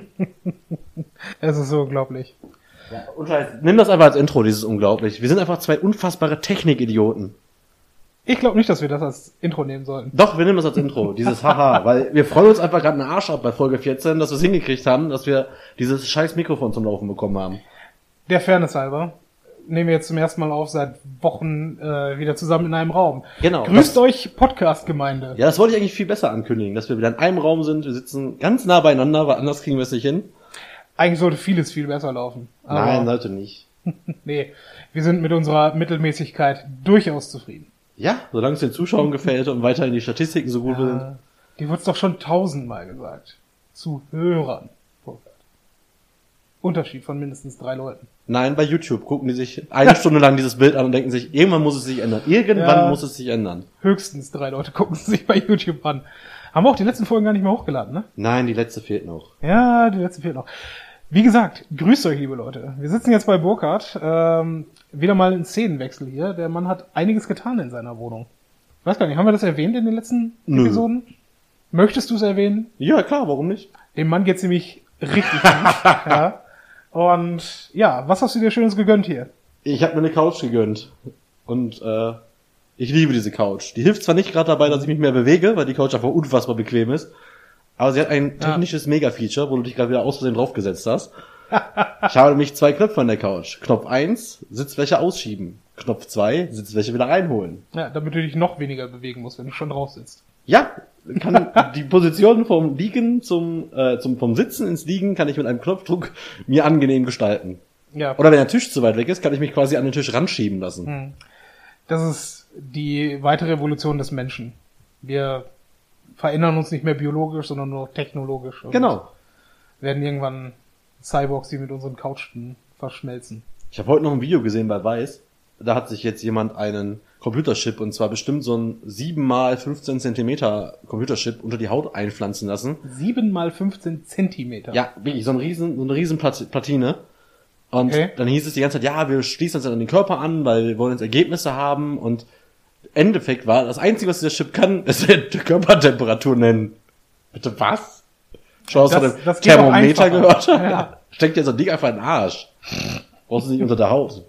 Es ist so unglaublich. Ja, und Scheiß, nimm das einfach als Intro, dieses unglaublich. Wir sind einfach zwei unfassbare Technikidioten. Ich glaube nicht, dass wir das als Intro nehmen sollten. Doch, wir nehmen das als Intro, dieses Haha, weil wir freuen uns einfach gerade einen Arsch ab bei Folge 14, dass wir es hingekriegt haben, dass wir dieses scheiß Mikrofon zum Laufen bekommen haben. Der Fairness halber nehmen wir jetzt zum ersten Mal auf seit Wochen äh, wieder zusammen in einem Raum. Genau. Grüßt euch Podcast-Gemeinde. Ja, das wollte ich eigentlich viel besser ankündigen, dass wir wieder in einem Raum sind, wir sitzen ganz nah beieinander, weil anders kriegen wir es nicht hin. Eigentlich sollte vieles viel besser laufen. Aber Nein, sollte nicht. nee, wir sind mit unserer Mittelmäßigkeit durchaus zufrieden. Ja, solange es den Zuschauern gefällt und weiterhin die Statistiken so gut sind. Äh, die wird's doch schon tausendmal gesagt. Zu Hörern. Unterschied von mindestens drei Leuten. Nein, bei YouTube gucken die sich eine Stunde lang dieses Bild an und denken sich, irgendwann muss es sich ändern. Irgendwann Ja. muss es sich ändern. Höchstens drei Leute gucken sich bei YouTube an. Haben wir auch die letzten Folgen gar nicht mehr hochgeladen, ne? Nein, die letzte fehlt noch. Ja, die letzte fehlt noch. Wie gesagt, grüßt euch, liebe Leute. Wir sitzen jetzt bei Burkhardt. Ähm, wieder mal ein Szenenwechsel hier. Der Mann hat einiges getan in seiner Wohnung. Ich weiß gar nicht, haben wir das erwähnt in den letzten Nö. Episoden? Möchtest du es erwähnen? Ja, klar, warum nicht? Dem Mann geht's nämlich richtig gut. ja. Und ja, was hast du dir Schönes gegönnt hier? Ich habe mir eine Couch gegönnt. Und äh, ich liebe diese Couch. Die hilft zwar nicht gerade dabei, dass ich mich mehr bewege, weil die Couch einfach unfassbar bequem ist. Aber sie hat ein Ja. technisches Mega-Feature, wo du dich gerade wieder aus Versehen draufgesetzt hast. ich habe nämlich zwei Knöpfe an der Couch. Knopf 1, Sitzfläche ausschieben. Knopf 2, Sitzfläche wieder reinholen. Ja, damit du dich noch weniger bewegen musst, wenn du schon drauf sitzt. Ja, kann die Position vom Liegen zum, äh, zum vom Sitzen ins Liegen kann ich mit einem Knopfdruck mir angenehm gestalten. Ja, Oder wenn der Tisch zu weit weg ist, kann ich mich quasi an den Tisch ranschieben lassen. Hm. das ist die weitere Evolution des Menschen. Wir verändern uns nicht mehr biologisch, sondern nur technologisch. Genau. Werden irgendwann Cyborgs, die mit unseren Couchen verschmelzen. Ich habe heute noch ein Video gesehen bei Weiß. Da hat sich jetzt jemand einen Computerchip und zwar bestimmt so ein 7 mal 15 Zentimeter Computerchip unter die Haut einpflanzen lassen. 7 mal 15 Zentimeter. Ja, wirklich so, ein riesen, so eine riesen Plat- Platine. Und Okay. dann hieß es die ganze Zeit, ja, wir schließen uns dann an den Körper an, weil wir wollen jetzt Ergebnisse haben. Und Endeffekt war, das Einzige, was dieser Chip kann, ist die Körpertemperatur nennen. Bitte was? Schon aus Das- von dem das Thermometer gehört? Ja. Steckt dir so ein Ding einfach in den Arsch. Brauchst du nicht unter der Haut.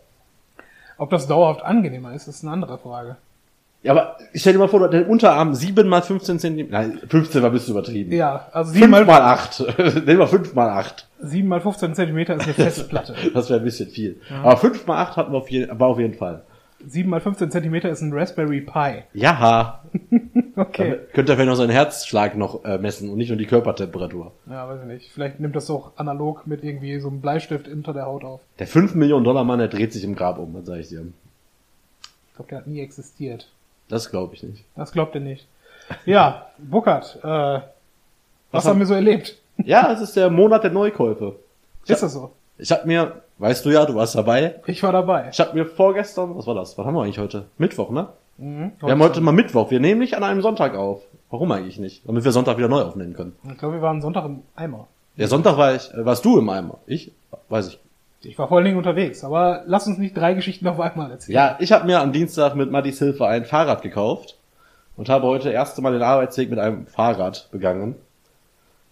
Ob das dauerhaft angenehmer ist, ist eine andere Frage. Ja, aber stell dir mal vor, der Unterarm 7 mal 15 Zentimeter, nein, 15 war ein bisschen übertrieben. Ja, also 5 7 mal, mal 8. Nehmen wir 5 mal 8. 7 mal 15 Zentimeter ist eine Festplatte. Das wäre ein bisschen viel. Aber 5 mal 8 hatten wir auf jeden, war auf jeden Fall. 7 mal 15 Zentimeter ist ein Raspberry Pi. Ja, Okay. damit könnt ihr vielleicht noch seinen Herzschlag noch äh, messen und nicht nur die Körpertemperatur. Ja, weiß ich nicht. Vielleicht nimmt das doch analog mit irgendwie so einem Bleistift unter der Haut auf. Der 5 Millionen Dollar Mann, der dreht sich im Grab um, das sag ich dir. Ich glaube, der hat nie existiert. Das glaube ich nicht. Das glaubt ihr nicht. Ja, Burkhard, äh, was, Was haben hab- wir so erlebt? Ja, es ist der Monat der Neukäufe. Ist das so? Ich hab mir, weißt du ja, du warst dabei. Ich war dabei. Ich hab mir vorgestern, was war das? Was haben wir eigentlich heute? Mittwoch, ne? Mhm. Wir haben heute mal Mittwoch. Wir nehmen nicht an einem Sonntag auf. Warum eigentlich nicht? Damit wir Sonntag wieder neu aufnehmen können. Ich glaube, wir waren Sonntag im Eimer. Der Sonntag war ich, äh, warst du im Eimer. Ich? Weiß ich. Ich war vor allen Dingen unterwegs, aber lass uns nicht drei Geschichten auf einmal erzählen. Ja, ich habe mir am Dienstag mit Maddys Hilfe ein Fahrrad gekauft und habe heute erste Mal den Arbeitsweg mit einem Fahrrad begangen.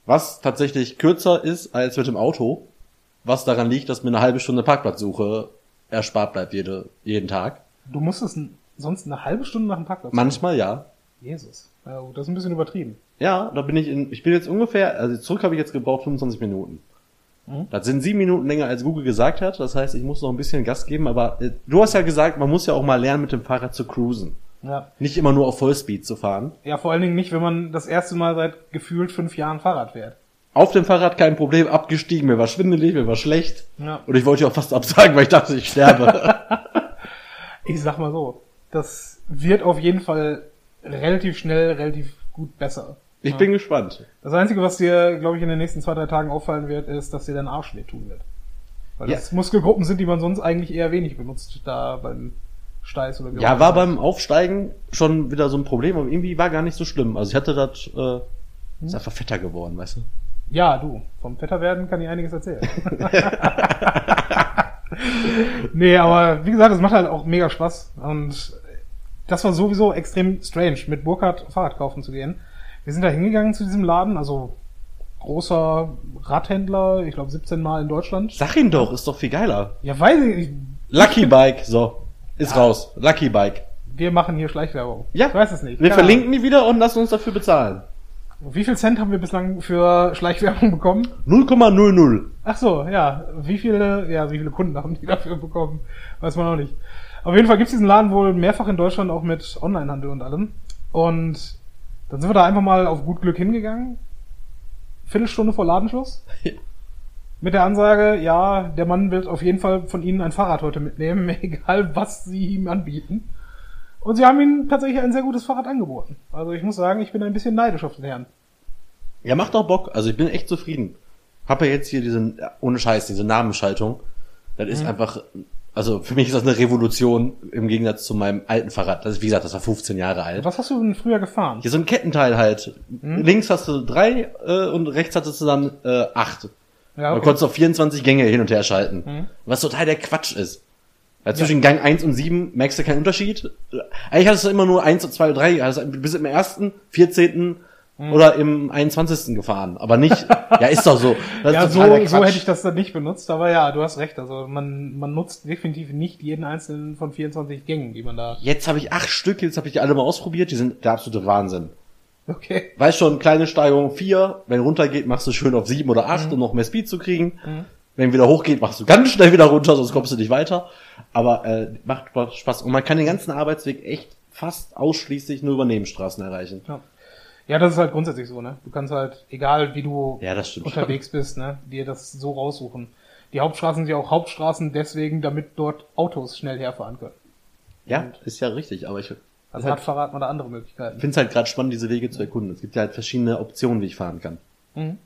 Was tatsächlich kürzer ist als mit dem Auto. Was daran liegt, dass mir eine halbe Stunde Parkplatzsuche erspart bleibt jede, jeden Tag. Du musstest sonst eine halbe Stunde nach dem Parkplatz. Manchmal ja. Jesus. Das ist ein bisschen übertrieben. Ja, da bin ich in, ich bin jetzt ungefähr, also zurück habe ich jetzt gebraucht 25 Minuten. Mhm. Das sind sieben Minuten länger als Google gesagt hat. Das heißt, ich muss noch ein bisschen Gas geben, aber äh, du hast ja gesagt, man muss ja auch mal lernen, mit dem Fahrrad zu cruisen. Ja. Nicht immer nur auf Vollspeed zu fahren. Ja, vor allen Dingen nicht, wenn man das erste Mal seit gefühlt fünf Jahren Fahrrad fährt. Auf dem Fahrrad kein Problem, abgestiegen, mir war schwindelig, mir war schlecht. Ja. Und ich wollte ja auch fast absagen, weil ich dachte, ich sterbe. Ich sag mal so, das wird auf jeden Fall relativ schnell, relativ gut besser. Ich Ja. bin gespannt. Das Einzige, was dir, glaube ich, in den nächsten zwei, drei Tagen auffallen wird, ist, dass dir dein Arsch wehtun wird. Weil Ja. das Muskelgruppen sind, die man sonst eigentlich eher wenig benutzt, da beim Steiß oder wie Ja, war beim Aufsteigen schon wieder so ein Problem, aber irgendwie war gar nicht so schlimm. Also ich hatte das, äh, ist einfach fetter geworden, weißt du? Ja, du, vom Vetter werden kann ich einiges erzählen. nee, aber wie gesagt, es macht halt auch mega Spaß. Und das war sowieso extrem strange, mit Burkhardt Fahrrad kaufen zu gehen. Wir sind da hingegangen zu diesem Laden, also großer Radhändler, ich glaube 17 Mal in Deutschland. Sag ihn doch, ist doch viel geiler. Ja, weiß ich nicht. Lucky Bike, so. Ist raus. Lucky Bike. Wir machen hier Schleichwerbung. Ja. Ich weiß es nicht. Wir Keine verlinken die wieder und lassen uns dafür bezahlen. Wie viel Cent haben wir bislang für Schleichwerbung bekommen? 0,00. Ach so, ja. Wie viele, ja, wie viele Kunden haben die dafür bekommen? Weiß man auch nicht. Auf jeden Fall gibt's diesen Laden wohl mehrfach in Deutschland auch mit Onlinehandel und allem. Und dann sind wir da einfach mal auf gut Glück hingegangen. Viertelstunde vor Ladenschluss. Mit der Ansage, ja, der Mann wird auf jeden Fall von Ihnen ein Fahrrad heute mitnehmen, egal was Sie ihm anbieten. Und sie haben ihm tatsächlich ein sehr gutes Fahrrad angeboten. Also ich muss sagen, ich bin ein bisschen neidisch auf den Herrn. Ja, macht auch Bock. Also ich bin echt zufrieden. Hab ja jetzt hier diesen, ohne Scheiß, diese Namenschaltung. Das ist einfach, also für mich ist das eine Revolution im Gegensatz zu meinem alten Fahrrad. Das ist, wie gesagt, das war 15 Jahre alt. Was hast du denn früher gefahren? Hier so ein Kettenteil halt. Links hast du drei äh, und rechts hattest du dann äh, acht. Ja, Du konntest auf 24 Gänge hin und her schalten. Mhm. Was total der Quatsch ist. Ja, zwischen Gang 1 und 7 merkst du keinen Unterschied. Eigentlich hattest du immer nur 1 und 2 und 3. Also du bist im ersten, 14. Mhm. oder im 21. gefahren. Aber nicht, ja, ist doch so. Ja, so, so hätte ich das dann nicht benutzt, aber ja, du hast recht. Also man, man nutzt definitiv nicht jeden einzelnen von 24 Gängen, die man da. Jetzt habe ich acht Stück, jetzt habe ich die alle mal ausprobiert, die sind der absolute Wahnsinn. Okay. Weißt schon, kleine Steigerung 4, wenn runtergeht, machst du schön auf 7 oder Mhm. 8, um noch mehr Speed zu kriegen. Wenn wieder hochgeht, machst du ganz schnell wieder runter, sonst kommst du nicht weiter. Aber äh, macht Spaß. Und man kann den ganzen Arbeitsweg echt fast ausschließlich nur über Nebenstraßen erreichen. Ja. ja, das ist halt grundsätzlich so, ne? Du kannst halt, egal wie du Ja, unterwegs bist, ne, dir das so raussuchen. Die Hauptstraßen sind ja auch Hauptstraßen deswegen, damit dort Autos schnell herfahren können. Ja, ist ja richtig, aber ich Als halt, Radfahrer hat man da andere Möglichkeiten. finde es halt gerade spannend, diese Wege zu erkunden. Es gibt ja halt verschiedene Optionen, wie ich fahren kann. Mhm.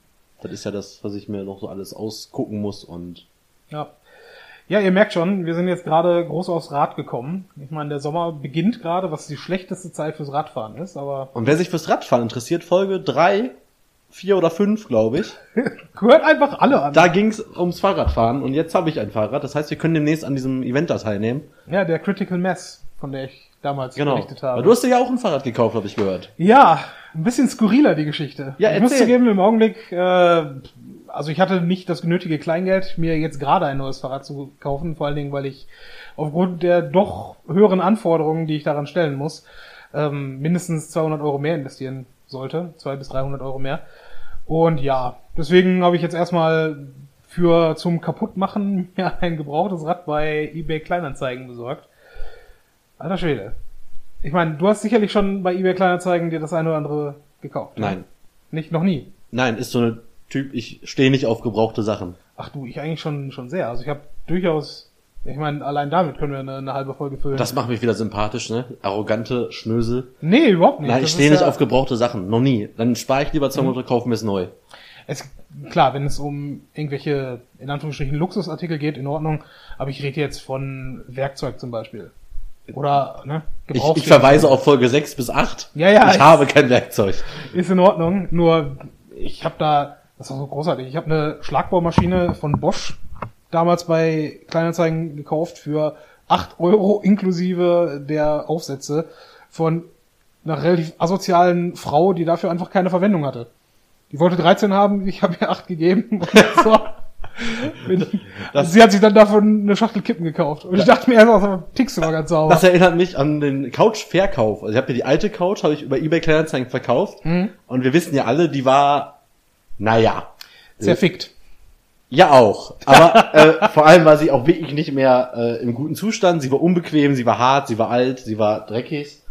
Das ist ja das, was ich mir noch so alles ausgucken muss und Ja. Ja, ihr merkt schon, wir sind jetzt gerade groß aufs Rad gekommen. Ich meine, der Sommer beginnt gerade, was die schlechteste Zeit fürs Radfahren ist, aber Und wer sich fürs Radfahren interessiert, Folge drei, vier oder fünf, glaube ich. gehört einfach alle an. Da ging's ums Fahrradfahren und jetzt habe ich ein Fahrrad. Das heißt, wir können demnächst an diesem Event da teilnehmen. Ja, der Critical Mass, von der ich damals Genau. berichtet habe. Aber du hast dir ja auch ein Fahrrad gekauft, habe ich gehört. Ja, ein bisschen skurriler die Geschichte. Ja, ich muss erzähl. zugeben, im Augenblick, äh, also ich hatte nicht das genötige Kleingeld, mir jetzt gerade ein neues Fahrrad zu kaufen, vor allen Dingen, weil ich aufgrund der doch höheren Anforderungen, die ich daran stellen muss, ähm, mindestens 200 Euro mehr investieren sollte, 200 bis 300 Euro mehr. Und ja, deswegen habe ich jetzt erstmal für zum Kaputtmachen mir ein gebrauchtes Rad bei eBay Kleinanzeigen besorgt. Alter Schwede. Ich meine, du hast sicherlich schon bei eBay Kleinanzeigen dir das eine oder andere gekauft. ne? Nein. Nicht, noch nie. Nein, ist so eine Typ, ich stehe nicht auf gebrauchte Sachen. Ach du, ich eigentlich schon, schon sehr. Also ich habe durchaus, ich meine, allein damit können wir eine, eine halbe Folge füllen. Das macht mich wieder sympathisch, ne? Arrogante Schnösel. nee, überhaupt nicht. Nein, ich stehe nicht ja, auf gebrauchte Sachen. Noch nie. Dann spare ich lieber 200 Euro, kaufe mir es neu. Es, klar, wenn es um irgendwelche, in Anführungsstrichen, Luxusartikel geht, in Ordnung. Aber ich rede jetzt von Werkzeug zum Beispiel. Oder, ne? Ich, ich Gebrauchsgegenstände. verweise auf Folge 6 bis 8. Ja, ja, Ich ich- habe kein Werkzeug. Ist in Ordnung, nur ich habe da, das war so großartig, ich habe eine Schlagbohrmaschine von Bosch damals bei Kleinanzeigen gekauft für 8 Euro inklusive der Aufsätze von einer relativ asozialen Frau, die dafür einfach keine Verwendung hatte. Die wollte 13 haben, ich habe ihr 8 gegeben. Und so. Das- sie hat sich dann davon eine Schachtel Kippen gekauft. Und ich dachte mir einfach, so, tickst du mal ganz sauber. Das erinnert mich an den Couch-Verkauf. Also ich habe ja die alte Couch, habe ich über eBay Kleinanzeigen verkauft. Mhm. Und wir wissen ja alle, die war, naja. Zerfickt. Ja auch. Aber äh, vor allem war sie auch wirklich nicht mehr äh, im guten Zustand. Sie war unbequem, sie war hart, sie war alt, sie war dreckig.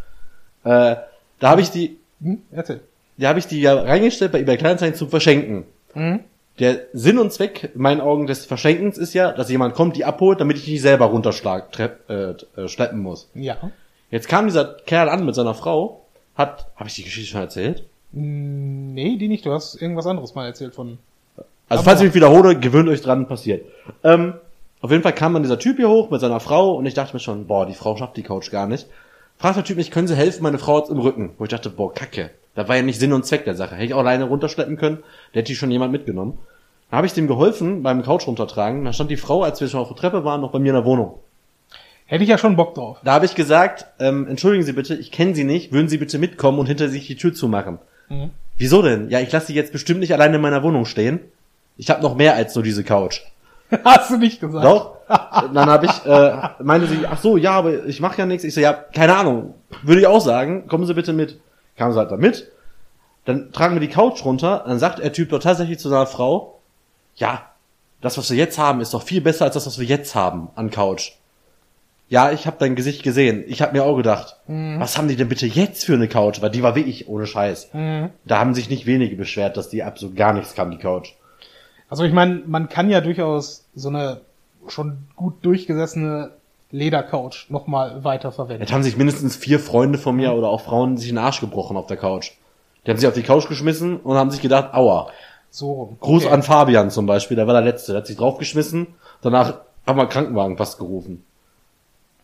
Äh, da habe ich die, Hm? Erzähl. da habe ich die ja reingestellt bei eBay Kleinanzeigen zum Verschenken. Mhm. Der Sinn und Zweck in meinen Augen des Verschenkens ist ja, dass jemand kommt, die abholt, damit ich die selber runterschlag, trepp, äh, äh, schleppen muss. Ja. Jetzt kam dieser Kerl an mit seiner Frau, hat, habe ich die Geschichte schon erzählt? Mm, Nee, die nicht. Du hast irgendwas anderes mal erzählt von. Also Aber- falls ich mich wiederhole, gewöhnt euch dran, passiert. Ähm, auf jeden Fall kam dann dieser Typ hier hoch mit seiner Frau und ich dachte mir schon, boah, die Frau schafft die Couch gar nicht. Fragt der Typ mich, können Sie helfen, meine Frau hat's im Rücken. Wo ich dachte, boah, kacke. Das war ja nicht Sinn und Zweck der Sache. Hätte ich auch alleine runterschleppen können, der hätte die schon jemand mitgenommen. Da habe ich dem geholfen beim Couch runtertragen. Da stand die Frau, als wir schon auf der Treppe waren, noch bei mir in der Wohnung. Hätte ich ja schon Bock drauf. Da habe ich gesagt, ähm, entschuldigen Sie bitte, ich kenne Sie nicht, würden Sie bitte mitkommen und hinter sich die Tür zumachen. Mhm. Wieso denn? Ja, ich lasse die jetzt bestimmt nicht alleine in meiner Wohnung stehen. Ich habe noch mehr als nur diese Couch. Hast du nicht gesagt? Doch. Dann habe ich, äh, meinte sie, ach so, ja, aber ich mache ja nichts. Ich so, ja, keine Ahnung. Würde ich auch sagen, kommen Sie bitte mit. Kamen sie halt da mit. Dann tragen wir die Couch runter. Dann sagt der Typ doch tatsächlich zu seiner Frau, ja, das, was wir jetzt haben, ist doch viel besser als das, was wir jetzt haben an Couch. Ja, ich habe dein Gesicht gesehen. Ich habe mir auch gedacht, was haben die denn bitte jetzt für eine Couch? Weil die war wirklich ohne Scheiß. Da haben sich nicht wenige beschwert, dass die absolut gar nichts kann, die Couch. Also ich meine, man kann ja durchaus so eine schon gut durchgesessene Ledercouch nochmal weiter verwenden. Jetzt haben sich mindestens vier Freunde von mir oder auch Frauen sich den Arsch gebrochen auf der Couch. Die haben sich auf die Couch geschmissen und haben sich gedacht, aua. So. Gruß Okay. an Fabian zum Beispiel, der war der Letzte. Der hat sich draufgeschmissen, danach haben wir Krankenwagen fast gerufen.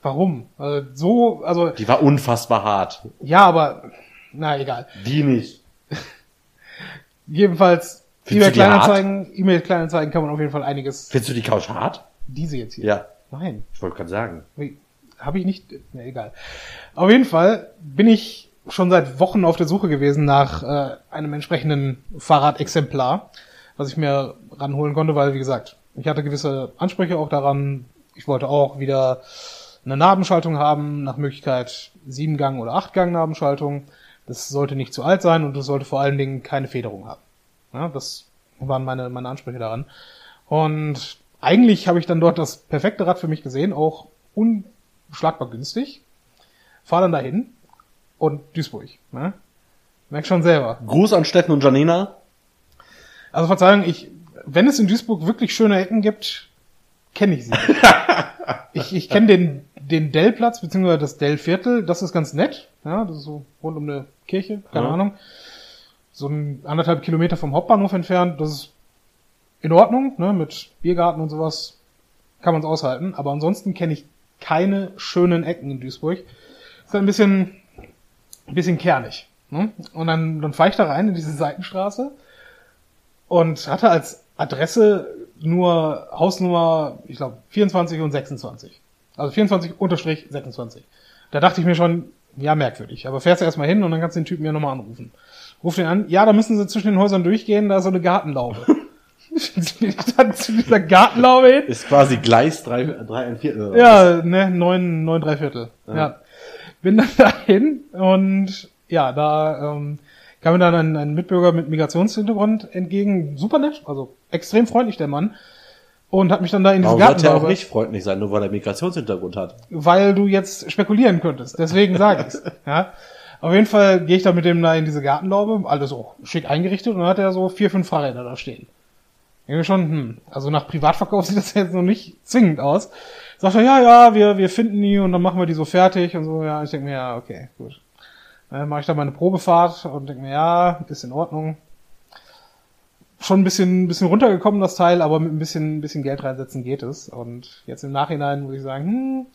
Warum? Also so, also Die war unfassbar hart. ja, aber na egal. Die nicht. Jedenfalls Findest E-Mail du die hart? Kleinanzeigen, E-Mail Kleinanzeigen kann man auf jeden Fall einiges. Findest du die Couch hart? Diese jetzt hier. Ja. Nein. Ich wollte gerade sagen. Habe ich nicht. Na egal. Auf jeden Fall bin ich schon seit Wochen auf der Suche gewesen nach äh, einem entsprechenden Fahrradexemplar, was ich mir ranholen konnte, weil wie gesagt, ich hatte gewisse Ansprüche auch daran. Ich wollte auch wieder eine Nabenschaltung haben, nach Möglichkeit sieben Gang oder acht Gang Nabenschaltung. Das sollte nicht zu alt sein und es sollte vor allen Dingen keine Federung haben. Ja, das waren meine, meine Ansprüche daran. Und eigentlich habe ich dann dort das perfekte Rad für mich gesehen, auch unschlagbar günstig. Fahr dann dahin und Duisburg. Ne? Merk schon selber. Gruß an Steffen und Janina. Also Verzeihung, ich, wenn es in Duisburg wirklich schöne Ecken gibt, kenne ich sie. ich ich kenne den, den Dellplatz, beziehungsweise das Dellviertel, das ist ganz nett. Ja, das ist so rund um eine Kirche, keine Ja. Ahnung. So ein anderthalb Kilometer vom Hauptbahnhof entfernt, das ist in Ordnung, ne, mit Biergarten und sowas kann man es aushalten. Aber ansonsten kenne ich keine schönen Ecken in Duisburg. Ist ein bisschen, ein bisschen kernig. Ne? Und dann, dann fahre ich da rein in diese Seitenstraße und hatte als Adresse nur Hausnummer, ich glaube, 24 und 26. Also 24 unterstrich 26. Da dachte ich mir schon, ja, merkwürdig. Aber fährst du erstmal hin und dann kannst du den Typen ja nochmal anrufen. Ruf den an, ja, da müssen sie zwischen den Häusern durchgehen, da ist so eine Gartenlaube. Dann zu dieser Gartenlaube hin. Ist quasi Gleis drei, drei ein Viertel. oder was? Ja, ne, neun, neun, drei Viertel. Ja. Ja. Bin dann dahin und ja, da ähm, kam mir dann ein, ein Mitbürger mit Migrationshintergrund entgegen. Super nett, also extrem freundlich der Mann. Und hat mich dann da in diese Warum sollte er auch nicht freundlich sein, nur weil er Migrationshintergrund hat? weil du jetzt spekulieren könntest. Deswegen sage ich's. Ja. Auf jeden Fall gehe ich da mit dem da in diese Gartenlaube, alles auch schick eingerichtet und dann hat er so vier, fünf Fahrräder da stehen. Irgendwie schon, hm, also nach Privatverkauf sieht das jetzt noch nicht zwingend aus. Sagt er, ja, ja, wir, wir finden die und dann machen wir die so fertig und so, ja, ich denke mir, ja, okay, gut. Dann mache ich da meine Probefahrt und denke mir, ja, ist in Ordnung. Schon ein bisschen, ein bisschen runtergekommen, das Teil, aber mit ein bisschen, ein bisschen Geld reinsetzen geht es. Und jetzt im Nachhinein muss ich sagen, hm,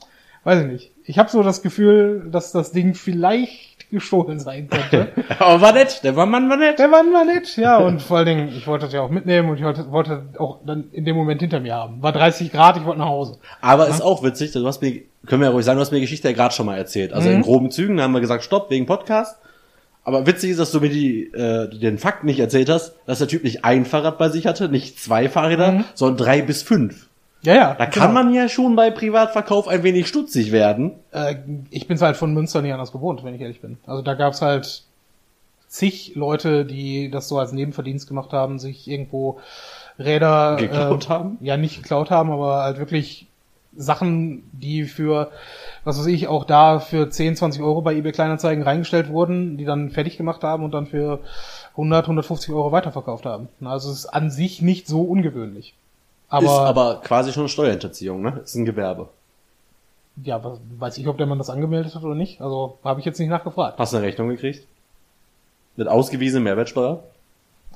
weiß ich nicht. Ich habe so das Gefühl, dass das Ding vielleicht gestohlen sein könnte. Aber war nett, der war Mann war nett. Der Mann war nett, ja, und vor allen Dingen, ich wollte das ja auch mitnehmen und ich wollte, wollte auch dann in dem Moment hinter mir haben. War 30 Grad, ich wollte nach Hause. Aber ist auch witzig, du hast mir, können wir ja ruhig sagen, du hast mir die Geschichte ja gerade schon mal erzählt. Also in groben Zügen, da haben wir gesagt, stopp, wegen Podcast. Aber witzig ist, dass du mir die, äh, den Fakt nicht erzählt hast, dass der Typ nicht ein Fahrrad bei sich hatte, nicht zwei Fahrräder, sondern drei bis fünf. Ja, ja. Da kann man ja schon bei Privatverkauf ein wenig stutzig werden. Äh, ich bin's halt von Münster nie anders gewohnt, wenn ich ehrlich bin. Also da gab's halt zig Leute, die das so als Nebenverdienst gemacht haben, sich irgendwo Räder Geklaut äh, haben? Ja, nicht geklaut haben, aber halt wirklich Sachen, die für, was weiß ich, auch da für 10, 20 Euro bei eBay Kleinanzeigen reingestellt wurden, die dann fertig gemacht haben und dann für 100, 150 Euro weiterverkauft haben. Also es ist an sich nicht so ungewöhnlich. Aber, ist aber quasi schon Steuerhinterziehung, ne? Ist ein Gewerbe. ja, was- weiß ich, ob der Mann das angemeldet hat oder nicht. Also habe ich jetzt nicht nachgefragt. Hast du eine Rechnung gekriegt? Mit ausgewiesener Mehrwertsteuer?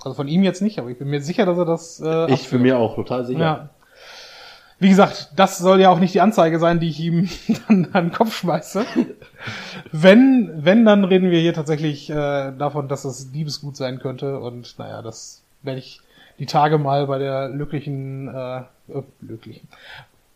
Also von ihm jetzt nicht, aber ich bin mir sicher, dass er das. Äh, Ich für mir auch total sicher. Ja. Wie gesagt, das soll ja auch nicht die Anzeige sein, die ich ihm dann an den Kopf schmeiße. wenn, wenn, dann reden wir hier tatsächlich äh, davon, dass es Diebesgut sein könnte. Und naja, das werde ich die Tage mal bei der glücklichen, äh, äh, glücklichen,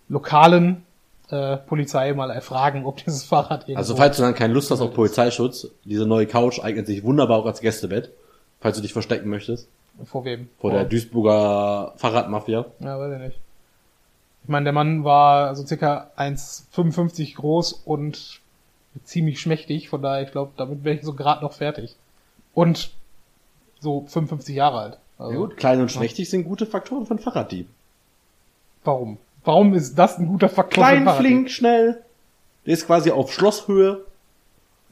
lokalen äh, Polizei mal erfragen, ob dieses Fahrrad irgendwo... Also falls du dann keine Lust hast auf Polizeischutz, diese neue Couch eignet sich wunderbar auch als Gästebett. falls du dich verstecken möchtest. Vor wem? Vor der Duisburger Fahrradmafia. Ja, weiß ich nicht. Ich meine, der Mann war so circa 1,55 groß und ziemlich schmächtig, von daher, ich glaube, damit wäre ich so gerade noch fertig. Und so 55 Jahre alt. Also, Ja gut, klein und schmächtig sind gute Faktoren von Fahrraddieb. Warum? Warum ist das ein guter Faktor? Klein, flink, schnell. Der ist quasi auf Schlosshöhe.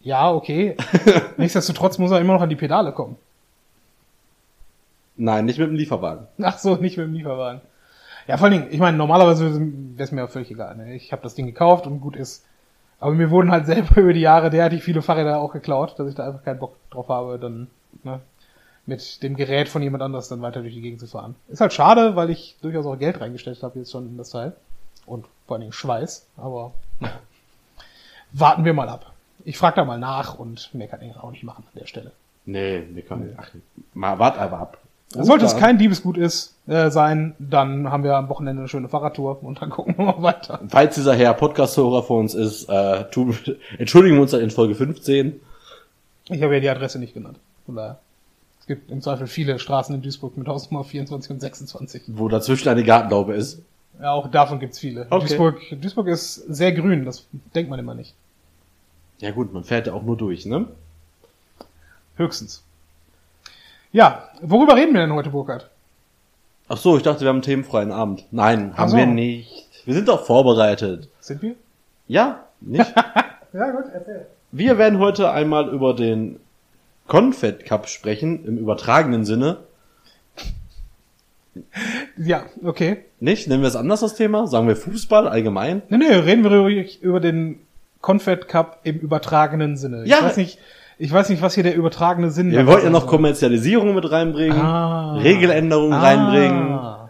Ja, okay. Nichtsdestotrotz muss er immer noch an die Pedale kommen. Nein, nicht mit dem Lieferwagen. Ach so, nicht mit dem Lieferwagen. Ja, vor allen Dingen, ich meine, normalerweise wäre es mir völlig egal. Ne? Ich habe das Ding gekauft und gut ist. Aber mir wurden halt selber über die Jahre derartig viele Fahrräder auch geklaut, dass ich da einfach keinen Bock drauf habe, dann ne, mit dem Gerät von jemand anders dann weiter durch die Gegend zu fahren. Ist halt schade, weil ich durchaus auch Geld reingesteckt habe jetzt schon in das Teil. Und vor allen Dingen Schweiß, aber warten wir mal ab. Ich frage da mal nach und mehr kann ich auch nicht machen an der Stelle. Nee, wir können. Ach, mal wart aber ab. Sollte es kein Diebesgut ist, äh, sein, dann haben wir am Wochenende eine schöne Fahrradtour und dann gucken wir mal weiter. Falls dieser Herr Podcast-Hörer vor uns ist, äh, tu, entschuldigen wir uns in Folge 15. Ich habe ja die Adresse nicht genannt. Von daher. Es gibt im Zweifel viele Straßen in Duisburg mit Hausnummer 24 und 26. wo dazwischen eine Gartenlaube ist. Ja, auch davon gibt's viele. Okay. Duisburg, Duisburg ist sehr grün, das denkt man immer nicht. Ja gut, man fährt ja auch nur durch, ne? Höchstens. Ja, worüber reden wir denn heute, Burkhard? Ach so, ich dachte, wir haben einen themenfreien Abend. Nein, haben so. wir nicht. Wir sind doch vorbereitet. Sind wir? Ja, nicht? Ja, gut, erzähl. wir werden heute einmal über den Confed Cup sprechen, im übertragenen Sinne. Ja, okay. Nicht? Nennen wir es anders, das Thema? Sagen wir Fußball allgemein? Nee, nee, reden wir über den Confed Cup im übertragenen Sinne. Ja. Ich weiß nicht, ich weiß nicht, was hier der übertragene Sinn Wir dabei wollten ja noch. Kommerzialisierung mit reinbringen, Ah. Regeländerungen reinbringen. Ah.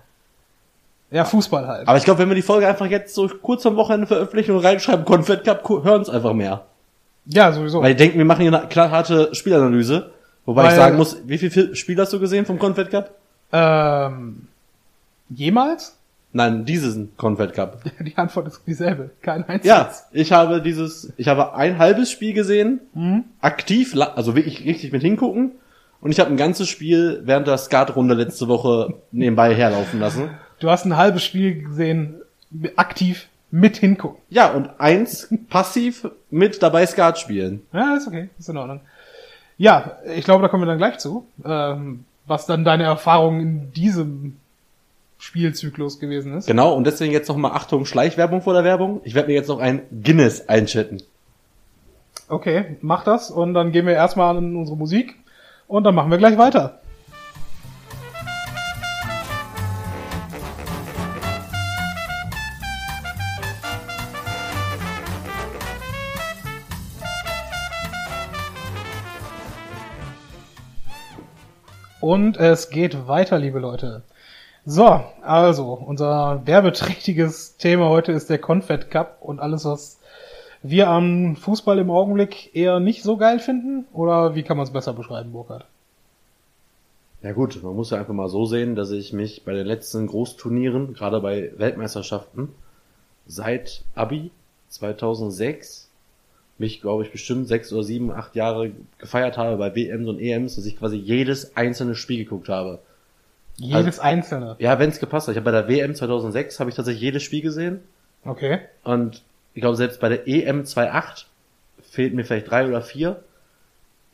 Ja, Fußball halt. Aber ich glaube, wenn wir die Folge einfach jetzt so kurz am Wochenende veröffentlichen und reinschreiben, Confed Cup, hören es einfach mehr. Ja, sowieso. Weil die denken, wir machen hier eine klar harte Spielanalyse. Wobei ich Weil- sagen muss, wie viele Spiele hast du gesehen vom Confed Cup? ähm, jemals? Nein, diesen Confed Cup. Die Antwort ist dieselbe. Kein einziges. Ja, ich habe dieses, ich habe ein halbes Spiel gesehen, Mhm. aktiv, also wirklich richtig mit hingucken. Und ich habe ein ganzes Spiel während der Skatrunde letzte Woche nebenbei herlaufen lassen. Du hast ein halbes Spiel gesehen, aktiv mit hingucken. Ja, und eins passiv mit dabei Skat spielen. Ja, ist okay, ist in Ordnung. Ja, ich glaube, da kommen wir dann gleich zu. Ähm, was dann deine Erfahrung in diesem Spielzyklus gewesen ist. Genau, und deswegen jetzt nochmal Achtung, Schleichwerbung vor der Werbung. Ich werde mir jetzt noch ein Guinness einchatten. Okay, mach das und dann gehen wir erstmal an unsere Musik und dann machen wir gleich weiter. Und es geht weiter, liebe Leute. So, also, unser werbeträchtiges Thema heute ist der Confed Cup und alles, was wir am Fußball im Augenblick eher nicht so geil finden? Oder wie kann man es besser beschreiben, Burkhard? Ja gut, man muss ja einfach mal so sehen, dass ich mich bei den letzten Großturnieren, gerade bei Weltmeisterschaften, seit Abi 2006 mich, glaube ich, bestimmt sechs oder sieben, acht Jahre gefeiert habe bei WMs und EMs, dass ich quasi jedes einzelne Spiel geguckt habe. Jedes einzelne. Ja, wenn es gepasst hat. Ich habe bei der WM 2006 habe ich tatsächlich jedes Spiel gesehen Okay. und ich glaube selbst bei der EM 2.8 fehlt mir vielleicht drei oder vier.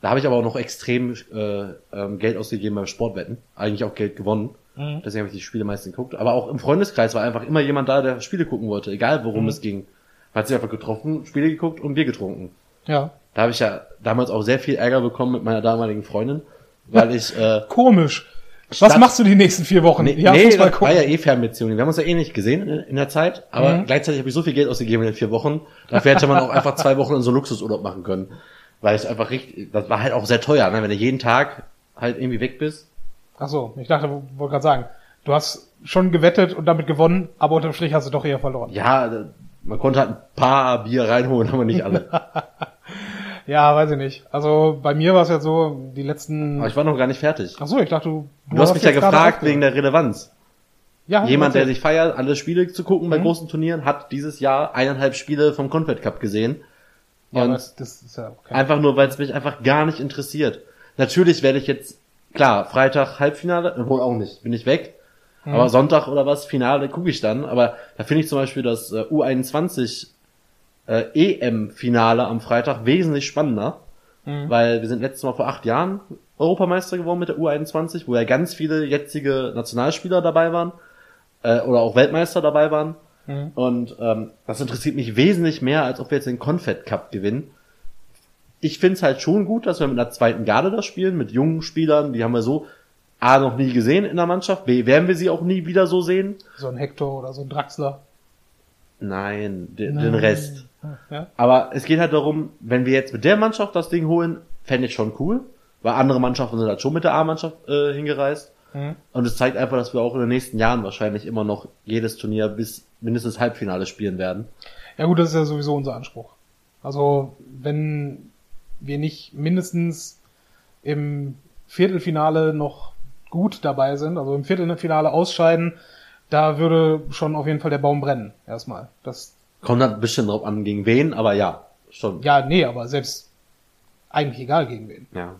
Da habe ich aber auch noch extrem äh, ähm, Geld ausgegeben beim Sportwetten, eigentlich auch Geld gewonnen. Mhm. Deswegen habe ich die Spiele meistens geguckt. Aber auch im Freundeskreis war einfach immer jemand da, der Spiele gucken wollte, egal worum es ging. Man hat sich einfach getroffen, Spiele geguckt und Bier getrunken. Ja. Da habe ich ja damals auch sehr viel Ärger bekommen mit meiner damaligen Freundin, weil ich äh, Komisch. Was Statt- machst du die nächsten vier Wochen? Nee, ja, nee Fußball das war ja eh Fernbeziehung. Wir haben uns ja eh nicht gesehen in, in der Zeit, aber Mhm. gleichzeitig habe ich so viel Geld ausgegeben in den vier Wochen. Dafür hätte man auch einfach zwei Wochen in so Luxusurlaub machen können. Weil es einfach richtig, das war halt auch sehr teuer, ne? wenn du jeden Tag halt irgendwie weg bist. Ach so, ich dachte, wollte gerade sagen, du hast schon gewettet und damit gewonnen, aber unterm Strich hast du doch eher verloren. Ja, man konnte halt ein paar Bier reinholen, aber nicht alle. Ja, weiß ich nicht. Also bei mir war es ja so, die letzten. aber ich war noch gar nicht fertig. Ach so, ich dachte, du. Du hast mich ja gefragt wegen der Relevanz. Ja, Jemand, der sich feiert, alle Spiele zu gucken bei Mhm. großen Turnieren, hat dieses Jahr eineinhalb Spiele vom Confed Cup gesehen. Ja, Und aber das ist ja okay. Einfach nur, weil es mich einfach gar nicht interessiert. Natürlich werde ich jetzt klar, Freitag Halbfinale, wohl auch nicht, bin ich weg. Mhm. Aber Sonntag oder was, Finale gucke ich dann. Aber da finde ich zum Beispiel das äh, U21 äh, EM-Finale am Freitag wesentlich spannender. Mhm. Weil wir sind letztes Mal vor acht Jahren Europameister geworden mit der U21, wo ja ganz viele jetzige Nationalspieler dabei waren. Äh, oder auch Weltmeister dabei waren. Mhm. Und ähm, das interessiert mich wesentlich mehr, als ob wir jetzt den Confed Cup gewinnen. Ich find's halt schon gut, dass wir mit einer zweiten Garde da spielen, mit jungen Spielern, die haben wir so A noch nie gesehen in der Mannschaft, B werden wir sie auch nie wieder so sehen. So ein Hector oder so ein Draxler. Nein, den, Nein. den Rest. Ja. Aber es geht halt darum, wenn wir jetzt mit der Mannschaft das Ding holen, fände ich schon cool, weil andere Mannschaften sind halt schon mit der A-Mannschaft äh, hingereist. Mhm. Und es zeigt einfach, dass wir auch in den nächsten Jahren wahrscheinlich immer noch jedes Turnier bis mindestens Halbfinale spielen werden. Ja gut, das ist ja sowieso unser Anspruch. Also wenn wir nicht mindestens im Viertelfinale noch gut dabei sind, also im Viertelfinale ausscheiden, da würde schon auf jeden Fall der Baum brennen, erstmal. Das, Kommt halt ein bisschen drauf an, gegen wen, aber ja, schon. ja, nee, aber selbst eigentlich egal gegen wen. Ja.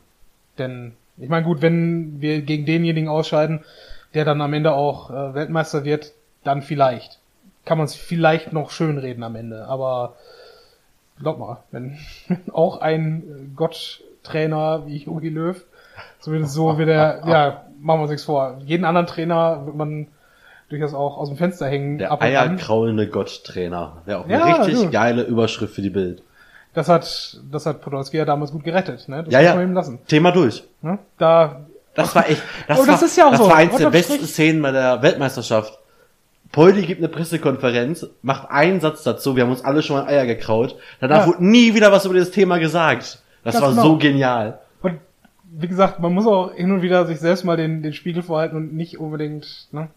Denn ich meine, gut, wenn wir gegen denjenigen ausscheiden, der dann am Ende auch äh, Weltmeister wird, dann vielleicht. Kann man es vielleicht noch schönreden am Ende. Aber glaub mal, wenn auch ein Gotttrainer wie Jogi Löw, zumindest so wie der, ja, machen wir uns nichts vor. Jeden anderen Trainer wird man durchaus auch aus dem Fenster hängen. Der eierkraulende Gotttrainer. Wäre auch eine Ja, richtig du. geile Überschrift für die Bild. Das hat, das hat Podolski ja damals gut gerettet, ne? Das Ja, muss ja. man ihm lassen. Thema durch. Ne? Da, Das war echt, das, Oh, das war, ist ja auch das so. war eins der besten Strich. Szenen bei der Weltmeisterschaft. Poldi gibt eine Pressekonferenz, macht einen Satz dazu, wir haben uns alle schon mal Eier gekraut. Danach Ja. wurde nie wieder was über das Thema gesagt. Das Ganz war genau. so genial. Wie gesagt, man muss auch hin und wieder sich selbst mal den, den Spiegel vorhalten und nicht unbedingt ne,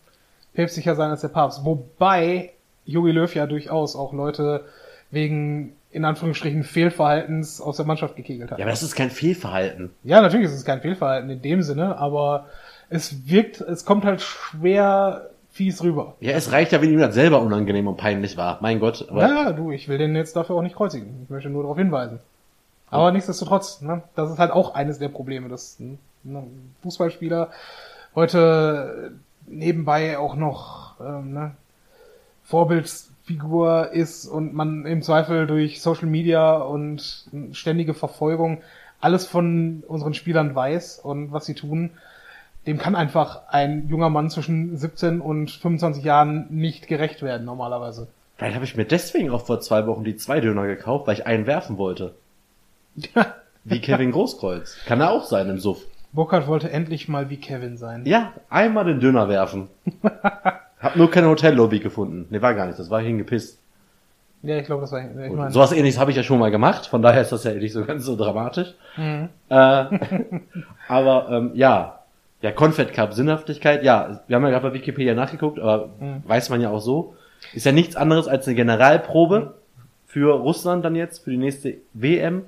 päpstlicher sein als der Papst. Wobei Jogi Löw ja durchaus auch Leute wegen in Anführungsstrichen Fehlverhaltens aus der Mannschaft gekegelt hat. Ja, aber das ist kein Fehlverhalten. Ja, natürlich ist es kein Fehlverhalten in dem Sinne, aber es wirkt, es kommt halt schwer fies rüber. Ja, es reicht ja, wenn ihm das selber unangenehm und peinlich war. Mein Gott. Aber Ja, du, ich will den jetzt dafür auch nicht kreuzigen. Ich möchte nur darauf hinweisen. Aber nichtsdestotrotz, ne, das ist halt auch eines der Probleme, dass ne, Fußballspieler heute nebenbei auch noch ähm, ne, Vorbildsfigur ist und man im Zweifel durch Social Media und ständige Verfolgung alles von unseren Spielern weiß und was sie tun, dem kann einfach ein junger Mann zwischen 17 und 25 Jahren nicht gerecht werden normalerweise. Vielleicht habe ich mir deswegen auch vor zwei Wochen die zwei Döner gekauft, weil ich einen werfen wollte. Wie Kevin Großkreuz. Kann er auch sein im Suff. Burkhardt wollte endlich mal wie Kevin sein. Ja, einmal den Döner werfen. Hab nur keine Hotellobby gefunden. Nee, war gar nicht, das war hingepisst. Ja, ich glaube, das war. Ich Gut, meine, Sowas ähnliches habe ich ja schon mal gemacht, von daher ist das ja nicht so ganz so dramatisch. Mhm. Äh, aber ähm, ja, ja, Confed Cup, Sinnhaftigkeit, ja, wir haben ja gerade bei Wikipedia nachgeguckt, aber Mhm. weiß man ja auch so, ist ja nichts anderes als eine Generalprobe für Russland dann jetzt, für die nächste WM.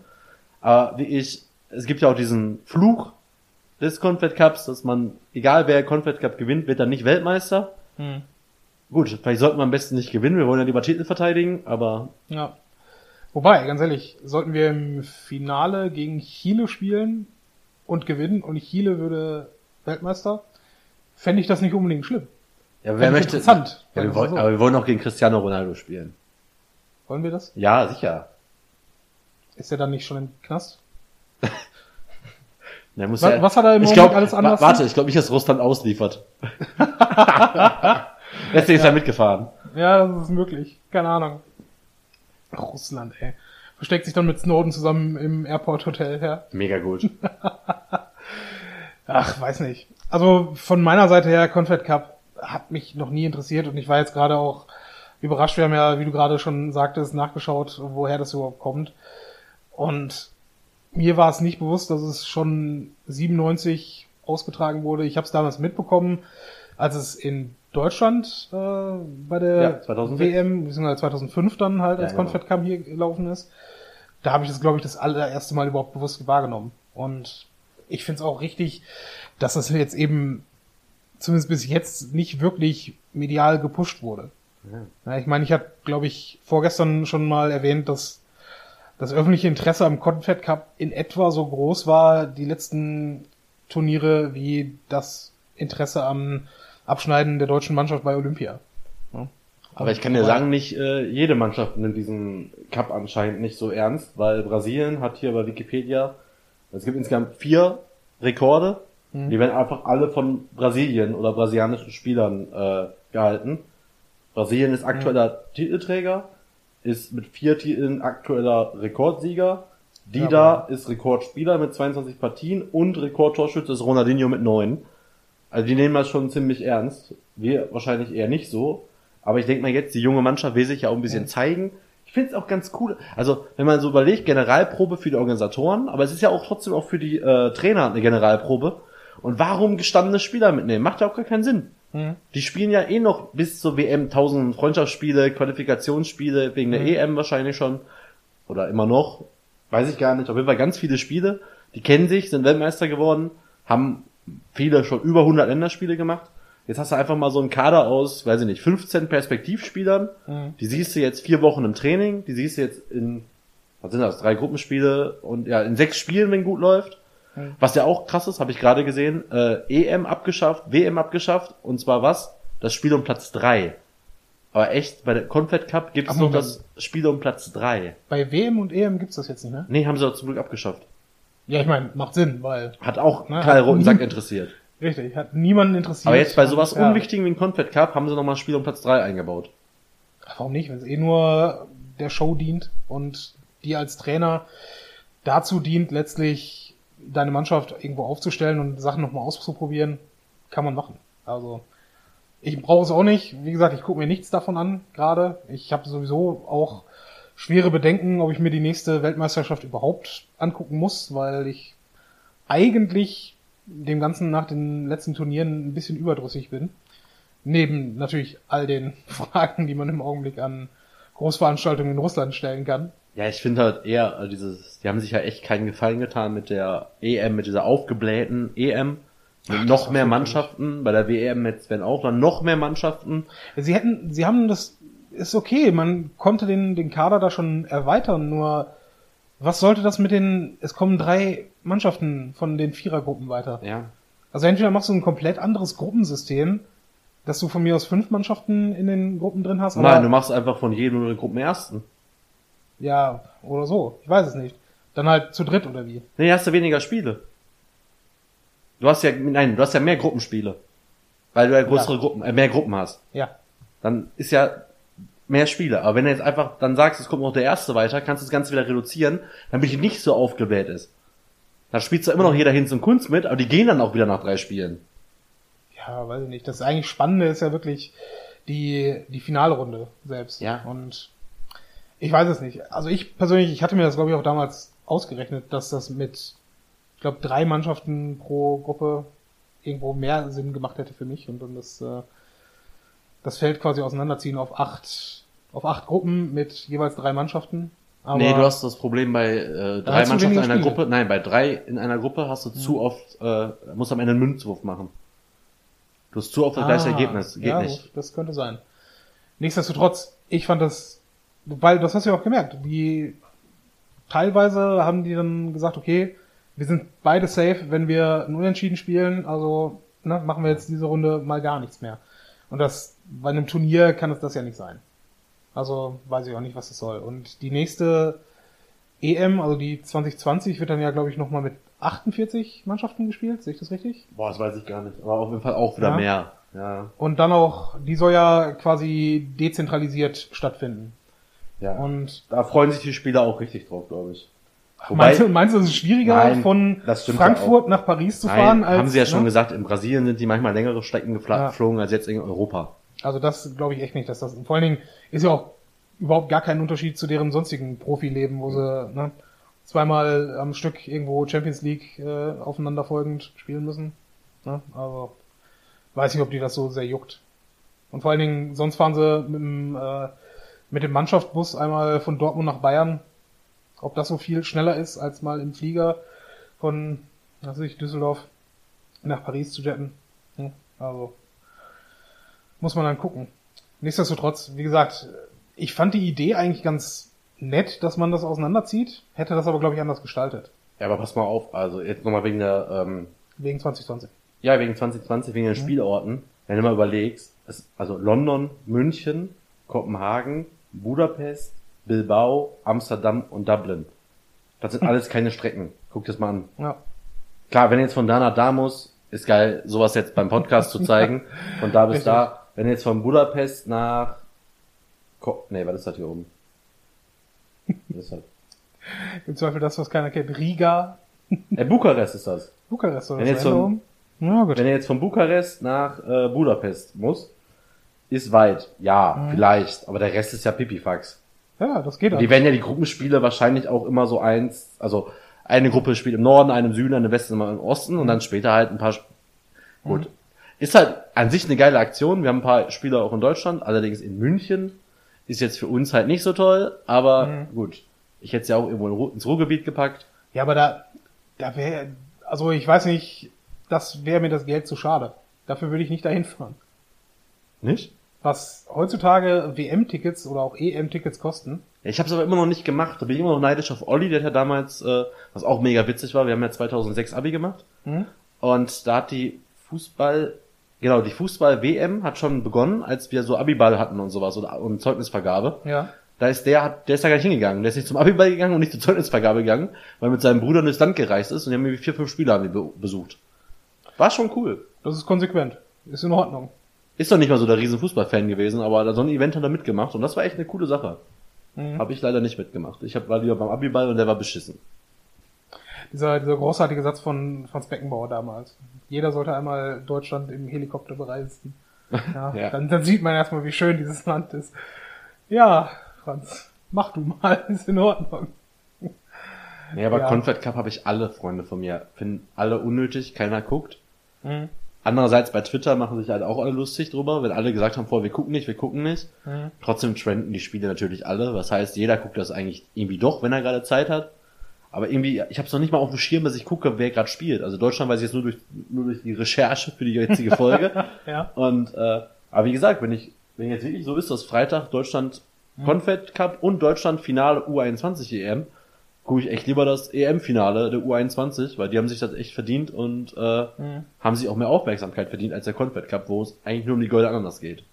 Aber wie ich, es gibt ja auch diesen Fluch des Confed Cups, dass man, egal wer Confed Cup gewinnt, wird dann nicht Weltmeister. Mhm. Gut, vielleicht sollten wir am besten nicht gewinnen, wir wollen ja lieber Titel verteidigen, aber Ja. Wobei, ganz ehrlich, sollten wir im Finale gegen Chile spielen und gewinnen und Chile würde Weltmeister, fände ich das nicht unbedingt schlimm. ja, wer möchte. Interessant. Ja, wir wollen, so. aber wir wollen auch gegen Cristiano Ronaldo spielen. Wollen wir das? Ja, sicher. Ist er dann nicht schon im Knast? Muss Was- ja, was hat er im ich Moment glaub, alles anders? Warte, ich glaube nicht, dass Russland ausliefert. Deswegen ist er mitgefahren. Ja, das ist möglich. Keine Ahnung. Russland, ey. Versteckt sich dann mit Snowden zusammen im Airport Hotel, ja. Mega gut. Ach, weiß nicht. Also von meiner Seite her, Confed Cup hat mich noch nie interessiert und ich war jetzt gerade auch überrascht. Wir haben ja, wie du gerade schon sagtest, nachgeschaut, woher das überhaupt kommt. Und mir war es nicht bewusst, dass es schon 97 ausgetragen wurde. Ich habe es damals mitbekommen, als es in Deutschland äh, bei der Ja, 2006. WM, beziehungsweise 2005 dann halt, als Ja, genau. Confed Cup hier gelaufen ist. Da habe ich das, glaube ich, das allererste Mal überhaupt bewusst wahrgenommen. Und ich finde es auch richtig, dass das jetzt eben zumindest bis jetzt nicht wirklich medial gepusht wurde. Ja, ich meine, ich habe, glaube ich, vorgestern schon mal erwähnt, dass das öffentliche Interesse am Confed Cup in etwa so groß war die letzten Turniere wie das Interesse am Abschneiden der deutschen Mannschaft bei Olympia. Ja. Aber ich kann dir sagen, nicht äh, jede Mannschaft nimmt diesen Cup anscheinend nicht so ernst, weil Brasilien hat hier bei Wikipedia, es gibt insgesamt vier Rekorde, Mhm. die werden einfach alle von Brasilien oder brasilianischen Spielern äh, gehalten. Brasilien ist aktueller Titelträger, ist mit vier Titeln aktueller Rekordsieger. Dida ist Rekordspieler mit 22 Partien und Rekordtorschütze ist Ronaldinho mit neun. Also die nehmen das schon ziemlich ernst. Wir wahrscheinlich eher nicht so. Aber ich denke mal jetzt, die junge Mannschaft will sich ja auch ein bisschen zeigen. Ich finde es auch ganz cool. Also, wenn man so überlegt, Generalprobe für die Organisatoren, aber es ist ja auch trotzdem auch für die äh, Trainer eine Generalprobe. Und warum gestandene Spieler mitnehmen? Macht ja auch gar keinen Sinn. Mhm. Die spielen ja eh noch bis zur WM 1000 Freundschaftsspiele, Qualifikationsspiele, wegen der Mhm. EM wahrscheinlich schon. Oder immer noch. Weiß ich gar nicht. Auf jeden Fall ganz viele Spiele. Die kennen sich, sind Weltmeister geworden, haben viele schon über 100 Länderspiele gemacht. Jetzt hast du einfach mal so einen Kader aus, weiß ich nicht, 15 Perspektivspielern. Mhm. Die siehst du jetzt vier Wochen im Training. Die siehst du jetzt in, was sind das, drei Gruppenspiele und ja, in sechs Spielen, wenn gut läuft. Mhm. Was ja auch krass ist, habe ich gerade gesehen, äh, EM abgeschafft, WM abgeschafft. Und zwar was? Das Spiel um Platz drei. Aber echt, bei der Confed Cup gibt es noch das Spiel um Platz drei. Bei WM und EM gibt's das jetzt nicht mehr. Nee, haben sie doch zum Glück abgeschafft. Ja, ich meine, macht Sinn, weil Hat auch Na, Karl hat Roten nie- Sack interessiert. richtig, hat niemanden interessiert. Aber jetzt bei sowas Ja. Unwichtigem wie ein Confed Cup haben sie nochmal ein Spiel um Platz drei eingebaut. Warum nicht, wenn es eh nur der Show dient und die als Trainer dazu dient, letztlich deine Mannschaft irgendwo aufzustellen und Sachen nochmal auszuprobieren, kann man machen. Also ich brauche es auch nicht. Wie gesagt, ich gucke mir nichts davon an gerade. Ich habe sowieso auch schwere Bedenken, ob ich mir die nächste Weltmeisterschaft überhaupt angucken muss, weil ich eigentlich dem Ganzen nach den letzten Turnieren ein bisschen überdrüssig bin. Neben natürlich all den Fragen, die man im Augenblick an Großveranstaltungen in Russland stellen kann. Ja, ich finde halt eher äh, dieses, die haben sich ja echt keinen Gefallen getan mit der EM, mit dieser aufgeblähten EM. Mit das noch mehr. Mannschaften, bei der WM jetzt werden auch dann noch mehr Mannschaften. Sie hätten, sie haben das, ist okay, man konnte den, den Kader da schon erweitern, nur was sollte das mit den, es kommen drei Mannschaften von den Vierergruppen weiter. Ja. Also entweder machst du ein komplett anderes Gruppensystem, dass du von mir aus fünf Mannschaften in den Gruppen drin hast, Nein, du machst einfach von jedem nur den Gruppenersten. Ja, oder so, ich weiß es nicht. Dann halt zu dritt oder wie? Nee, hast du weniger Spiele. Du hast ja, nein, du hast ja mehr Gruppenspiele. Weil du ja größere Ja. Gruppen, äh, mehr Gruppen hast. Ja. Dann ist ja mehr Spiele. Aber wenn du jetzt einfach dann sagst, es kommt noch der Erste weiter, kannst du das Ganze wieder reduzieren, damit die nicht so aufgebläht ist. Da spielt zwar immer noch jeder Hinz und Kunst mit, aber die gehen dann auch wieder nach drei Spielen. Ja, weiß ich nicht. Das eigentlich Spannende ist ja wirklich die, die Finalrunde selbst. Ja. Und ich weiß es nicht. Also ich persönlich, ich hatte mir das glaube ich auch damals ausgerechnet, dass das mit, ich glaube, drei Mannschaften pro Gruppe irgendwo mehr Sinn gemacht hätte für mich und dann das, äh, das Feld quasi auseinanderziehen auf acht, auf acht Gruppen mit jeweils drei Mannschaften. Aber nee, du hast das Problem bei äh, drei Mannschaften in einer Spiele. Gruppe. Nein, bei drei in einer Gruppe hast du zu oft, äh, musst am Ende einen Münzwurf machen. Du hast zu oft das gleiche Ah, Ergebnis. Geht ja, nicht. das könnte sein. Nichtsdestotrotz, ich fand das, weil das hast du ja auch gemerkt, die teilweise haben die dann gesagt, okay, wir sind beide safe, wenn wir ein Unentschieden spielen, also ne, machen wir jetzt diese Runde mal gar nichts mehr. Und das bei einem Turnier kann es das ja nicht sein. Also weiß ich auch nicht, was das soll. Und die nächste EM, also die 2020, wird dann ja, glaube ich, nochmal mit 48 Mannschaften gespielt. Sehe ich das richtig? Boah, das weiß ich gar nicht. Aber auf jeden Fall auch wieder Ja. mehr. Ja. Und dann auch, die soll ja quasi dezentralisiert stattfinden. Ja. Und Da freuen sich die Spieler auch richtig drauf, glaube ich. meinst, du, meinst du, es ist schwieriger, Nein, von Frankfurt nach Paris zu Nein, fahren? Als, haben sie ja schon ne? gesagt, in Brasilien sind die manchmal längere Strecken gefla- Ja. geflogen als jetzt in Europa. Also das glaube ich echt nicht, dass das. Vor allen Dingen ist ja auch überhaupt gar kein Unterschied zu deren sonstigen Profileben, wo sie ne, zweimal am Stück irgendwo Champions League äh, aufeinanderfolgend spielen müssen. Ne? Also weiß nicht, ob die das so sehr juckt. Und vor allen Dingen, sonst fahren sie mit dem, äh, mit dem Mannschaftsbus einmal von Dortmund nach Bayern. Ob das so viel schneller ist, als mal im Flieger von, was weiß ich, Düsseldorf nach Paris zu jetten. Hm, Also muss man dann gucken. Nichtsdestotrotz, wie gesagt, ich fand die Idee eigentlich ganz nett, dass man das auseinanderzieht, hätte das aber, glaube ich, anders gestaltet. Ja, aber pass mal auf, also jetzt nochmal wegen der ähm, Wegen 2020. Ja, wegen 2020, wegen den Spielorten. Wenn du mal überlegst, es, also London, München, Kopenhagen, Budapest, Bilbao, Amsterdam und Dublin. Das sind alles keine Strecken. Guck das mal an. Ja. Klar, wenn jetzt von da nach da muss, ist geil, sowas jetzt beim Podcast zu zeigen. Von da bis da. Wenn jetzt von Budapest nach, Ko nee, was ist das hier oben? Was ist das? Im Zweifel das, was keiner kennt. Riga, Äh, Bukarest ist das. Bukarest oder Wenn jetzt oben. Ja, gut. Wenn er jetzt von Bukarest nach äh, Budapest muss, ist weit. Ja, Mhm. vielleicht. Aber der Rest ist ja Pipifax. Ja, das geht Und die auch. werden ja die Gruppenspiele wahrscheinlich auch immer so eins, also eine Gruppe spielt im Norden, eine im Süden, eine im Westen, eine im Osten und dann später halt ein paar. Sp- Gut. Ist halt an sich eine geile Aktion. Wir haben ein paar Spieler auch in Deutschland, allerdings in München. Ist jetzt für uns halt nicht so toll, aber Mhm. gut. Ich hätte es ja auch irgendwo ins Ruhrgebiet gepackt. Ja, aber da, da wäre, also ich weiß nicht, das wäre mir das Geld zu schade. Dafür würde ich nicht dahin fahren. Nicht? Was heutzutage WM-Tickets oder auch EM-Tickets kosten. Ich habe es aber immer noch nicht gemacht. Da bin ich immer noch neidisch auf Olli, der hat ja damals, äh, was auch mega witzig war, wir haben ja 2006 Abi gemacht. Hm? Und da hat die Fußball, genau, die Fußball-WM hat schon begonnen, als wir so Abiball hatten und sowas oder, und Zeugnisvergabe. Ja. Da ist der, hat, der ist da gar nicht hingegangen. Der ist nicht zum Abiball gegangen und nicht zur Zeugnisvergabe gegangen, weil mit seinem Bruder durchs Land gereist ist und die haben irgendwie vier, fünf Spieler haben die be besucht. War schon cool. Das ist konsequent. Ist in Ordnung. Ist doch nicht mal so der riesen Fußballfan gewesen, aber so ein Event hat er mitgemacht und das war echt eine coole Sache. Mhm. Habe ich leider nicht mitgemacht. Ich hab, war lieber beim Abiball und der war beschissen. Dieser, dieser großartige Satz von Franz Beckenbauer damals. Jeder sollte einmal Deutschland im Helikopter bereisen. Ja, Ja. Dann, dann sieht man erstmal, wie schön dieses Land ist. Ja, Franz, mach du mal, ist in Ordnung. Nee, aber Ja. Confed Cup habe ich alle Freunde von mir. Finden alle unnötig, keiner guckt. Mhm. Andererseits bei Twitter machen sich halt auch alle lustig drüber, wenn alle gesagt haben, vorher, wir gucken nicht, wir gucken nicht. Mhm. Trotzdem trenden die Spiele natürlich alle. Was heißt, jeder guckt das eigentlich irgendwie doch, wenn er gerade Zeit hat. Aber irgendwie, ich habe es noch nicht mal auf dem Schirm, dass ich gucke, wer gerade spielt. Also Deutschland weiß ich jetzt nur durch, nur durch die Recherche für die jetzige Folge. Ja. Und äh, aber wie gesagt, wenn ich, wenn jetzt wirklich so ist, dass Freitag Deutschland Confed Cup und Deutschland Finale U21 EM, gucke ich echt lieber das EM-Finale der U21, weil die haben sich das echt verdient und äh, Mhm. haben sich auch mehr Aufmerksamkeit verdient als der Confed Cup, wo es eigentlich nur um die Gold Ananas geht.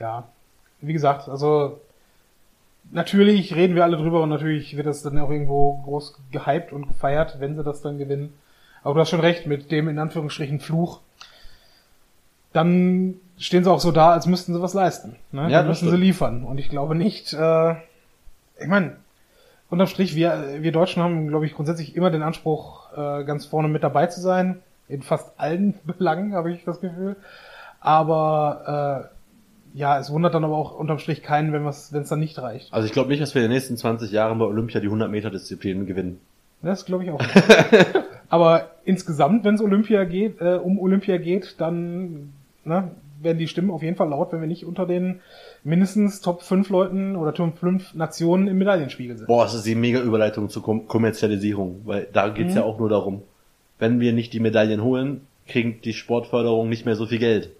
ja, wie gesagt, also natürlich reden wir alle drüber und natürlich wird das dann auch irgendwo groß gehypt und gefeiert, wenn sie das dann gewinnen. Aber du hast schon recht, mit dem in Anführungsstrichen Fluch, dann stehen sie auch so da, als müssten sie was leisten. Ne? Ja, dann müssen sie stimmt. liefern. Und ich glaube nicht, äh, ich meine, unterm Strich, wir, wir Deutschen haben, glaube ich, grundsätzlich immer den Anspruch, äh, ganz vorne mit dabei zu sein. In fast allen Belangen, habe ich das Gefühl. Aber äh, ja, es wundert dann aber auch unterm Strich keinen, wenn es wenn es dann nicht reicht. Also ich glaube nicht, dass wir in den nächsten 20 Jahren bei Olympia die 100 Meter Disziplin gewinnen. Das glaube ich auch. Nicht. aber insgesamt, wenn es Olympia geht, äh, um Olympia geht, dann ne, werden die Stimmen auf jeden Fall laut, wenn wir nicht unter den mindestens Top 5 Leuten oder Top 5 Nationen im Medaillenspiegel sind. Boah, das ist die mega Überleitung zur Kom Kommerzialisierung, weil da geht's Mhm. ja auch nur darum, wenn wir nicht die Medaillen holen, kriegt die Sportförderung nicht mehr so viel Geld.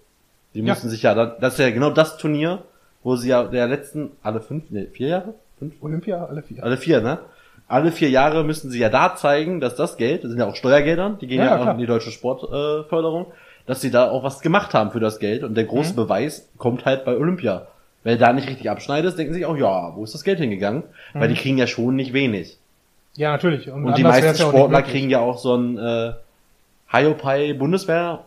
Die Ja. müssen sich ja, dann- das ist ja genau das Turnier, wo sie ja der letzten, alle fünf, nee, vier Jahre? Fünf? Olympia, alle vier. Alle vier, ne? Alle vier Jahre müssen sie ja da zeigen, dass das Geld, das sind ja auch Steuergelder, die gehen Ja, ja, ja, auch in die deutsche Sportförderung, äh, dass sie da auch was gemacht haben für das Geld und der große Mhm. Beweis kommt halt bei Olympia. Wenn du da nicht richtig abschneidest, denken sie sich auch, ja, wo ist das Geld hingegangen? Weil die kriegen ja schon nicht wenig. Ja, natürlich. Und die anders meisten ja Sportler kriegen ja auch so einen äh, Hiopai Bundeswehr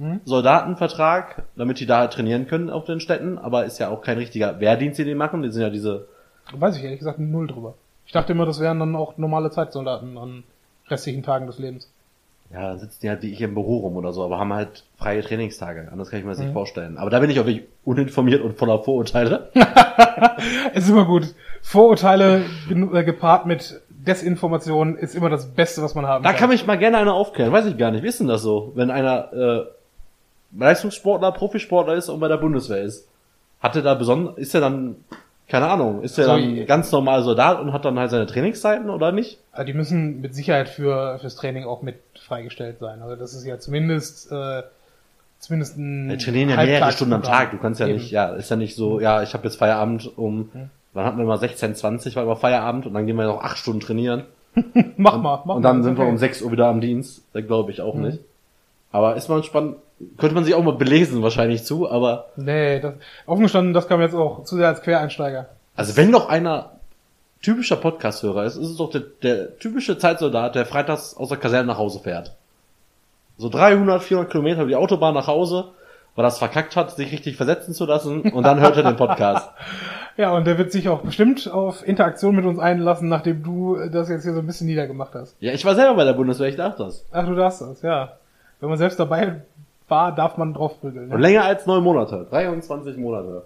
Mhm. Soldatenvertrag, damit die da halt trainieren können auf den Städten, aber ist ja auch kein richtiger Wehrdienst, den die machen, die sind ja diese Weiß ich ehrlich gesagt null drüber. Ich dachte immer, das wären dann auch normale Zeitsoldaten an restlichen Tagen des Lebens. Ja, dann sitzen die halt wie ich im Büro rum oder so, aber haben halt freie Trainingstage. Anders kann ich mir das nicht Mhm. vorstellen. Aber da bin ich auch wirklich uninformiert und voller Vorurteile. Es ist immer gut. Vorurteile äh, gepaart mit Desinformation ist immer das Beste, was man haben Da kann mich mal gerne einer aufklären. Weiß ich gar nicht. Wie ist denn das so? Wenn einer äh, Leistungssportler, Profisportler ist und bei der Bundeswehr ist. Hat er da besonders, ist er dann, keine Ahnung, ist er Also, dann ganz normal Soldat und hat dann halt seine Trainingszeiten oder nicht? Also die müssen mit Sicherheit für fürs Training auch mit freigestellt sein. Also das ist ja zumindest äh, zumindest ein Wir trainieren ja mehrere. Stunden am Tag. Du kannst ja Eben. nicht, ja, ist ja nicht so, ja, ich habe jetzt Feierabend um, wann hatten wir mal 16, 20 war immer Feierabend und dann gehen wir noch acht Stunden trainieren. Mach mal, mach Und dann mal. sind wir okay. um 6 Uhr wieder am Dienst. Das glaube ich auch Mhm. nicht. Aber ist mal spannend. Könnte man sich auch mal belesen wahrscheinlich zu, aber Nee, das, offen gestanden, das kam jetzt auch zu sehr als Quereinsteiger. also wenn doch einer typischer Podcast-Hörer ist, ist es doch der, der typische Zeitsoldat, der freitags aus der Kaserne nach Hause fährt. So 300, 400 Kilometer über die Autobahn nach Hause, weil das verkackt hat, sich richtig versetzen zu lassen und dann hört er den Podcast. Ja, und der wird sich auch bestimmt auf Interaktion mit uns einlassen, nachdem du das jetzt hier so ein bisschen niedergemacht hast. Ja, ich war selber bei der Bundeswehr, ich darf das. Ach, du darfst das, ja. Wenn man selbst dabei war, darf man drauf prügeln. Und länger als neun Monate. 23 Monate.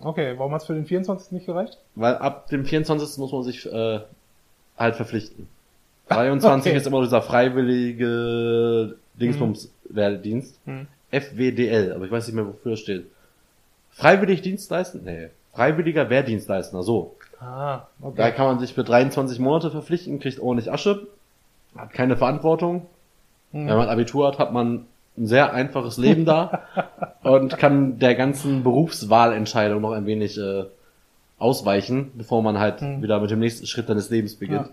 Okay, warum hat's für den 24. nicht gereicht? Weil ab dem 24. muss man sich äh, halt verpflichten. 23 Okay. ist immer dieser freiwillige Dingsbums-Wehrdienst. Hm. FWDL, aber ich weiß nicht mehr, wofür es steht. Freiwillig Dienst leisten? Nee. Freiwilliger Wehrdienstleistender, so. Ah, Da okay. kann man sich für 23 Monate verpflichten, kriegt ordentlich Asche, hat keine Verantwortung. Hm. Wenn man Abitur hat, hat man ein sehr einfaches Leben da und kann der ganzen Berufswahlentscheidung noch ein wenig äh, ausweichen, bevor man halt Hm. wieder mit dem nächsten Schritt deines Lebens beginnt. Ja.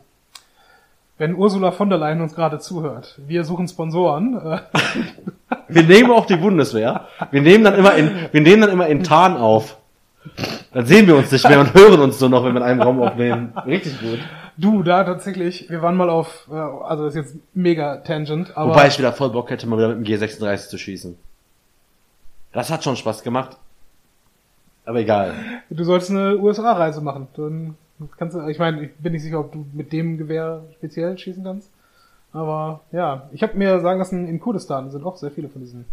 Wenn Ursula von der Leyen uns gerade zuhört, wir suchen Sponsoren. Äh, Wir nehmen auch die Bundeswehr. Wir nehmen dann immer in, wir nehmen dann immer in Tarn auf. Dann sehen wir uns nicht mehr und hören uns nur noch, wenn wir in einem Raum aufnehmen. Richtig gut. du, da tatsächlich, wir waren mal auf, äh, also das ist jetzt mega tangent, aber Wobei ich wieder voll Bock hätte, mal wieder mit dem G36 zu schießen. Das hat schon Spaß gemacht. Aber egal. du solltest eine USA-Reise machen. Dann kannst du, ich meine, ich bin nicht sicher, ob du mit dem Gewehr speziell schießen kannst. Aber ja, ich habe mir sagen lassen, in Kurdistan sind auch sehr viele von diesen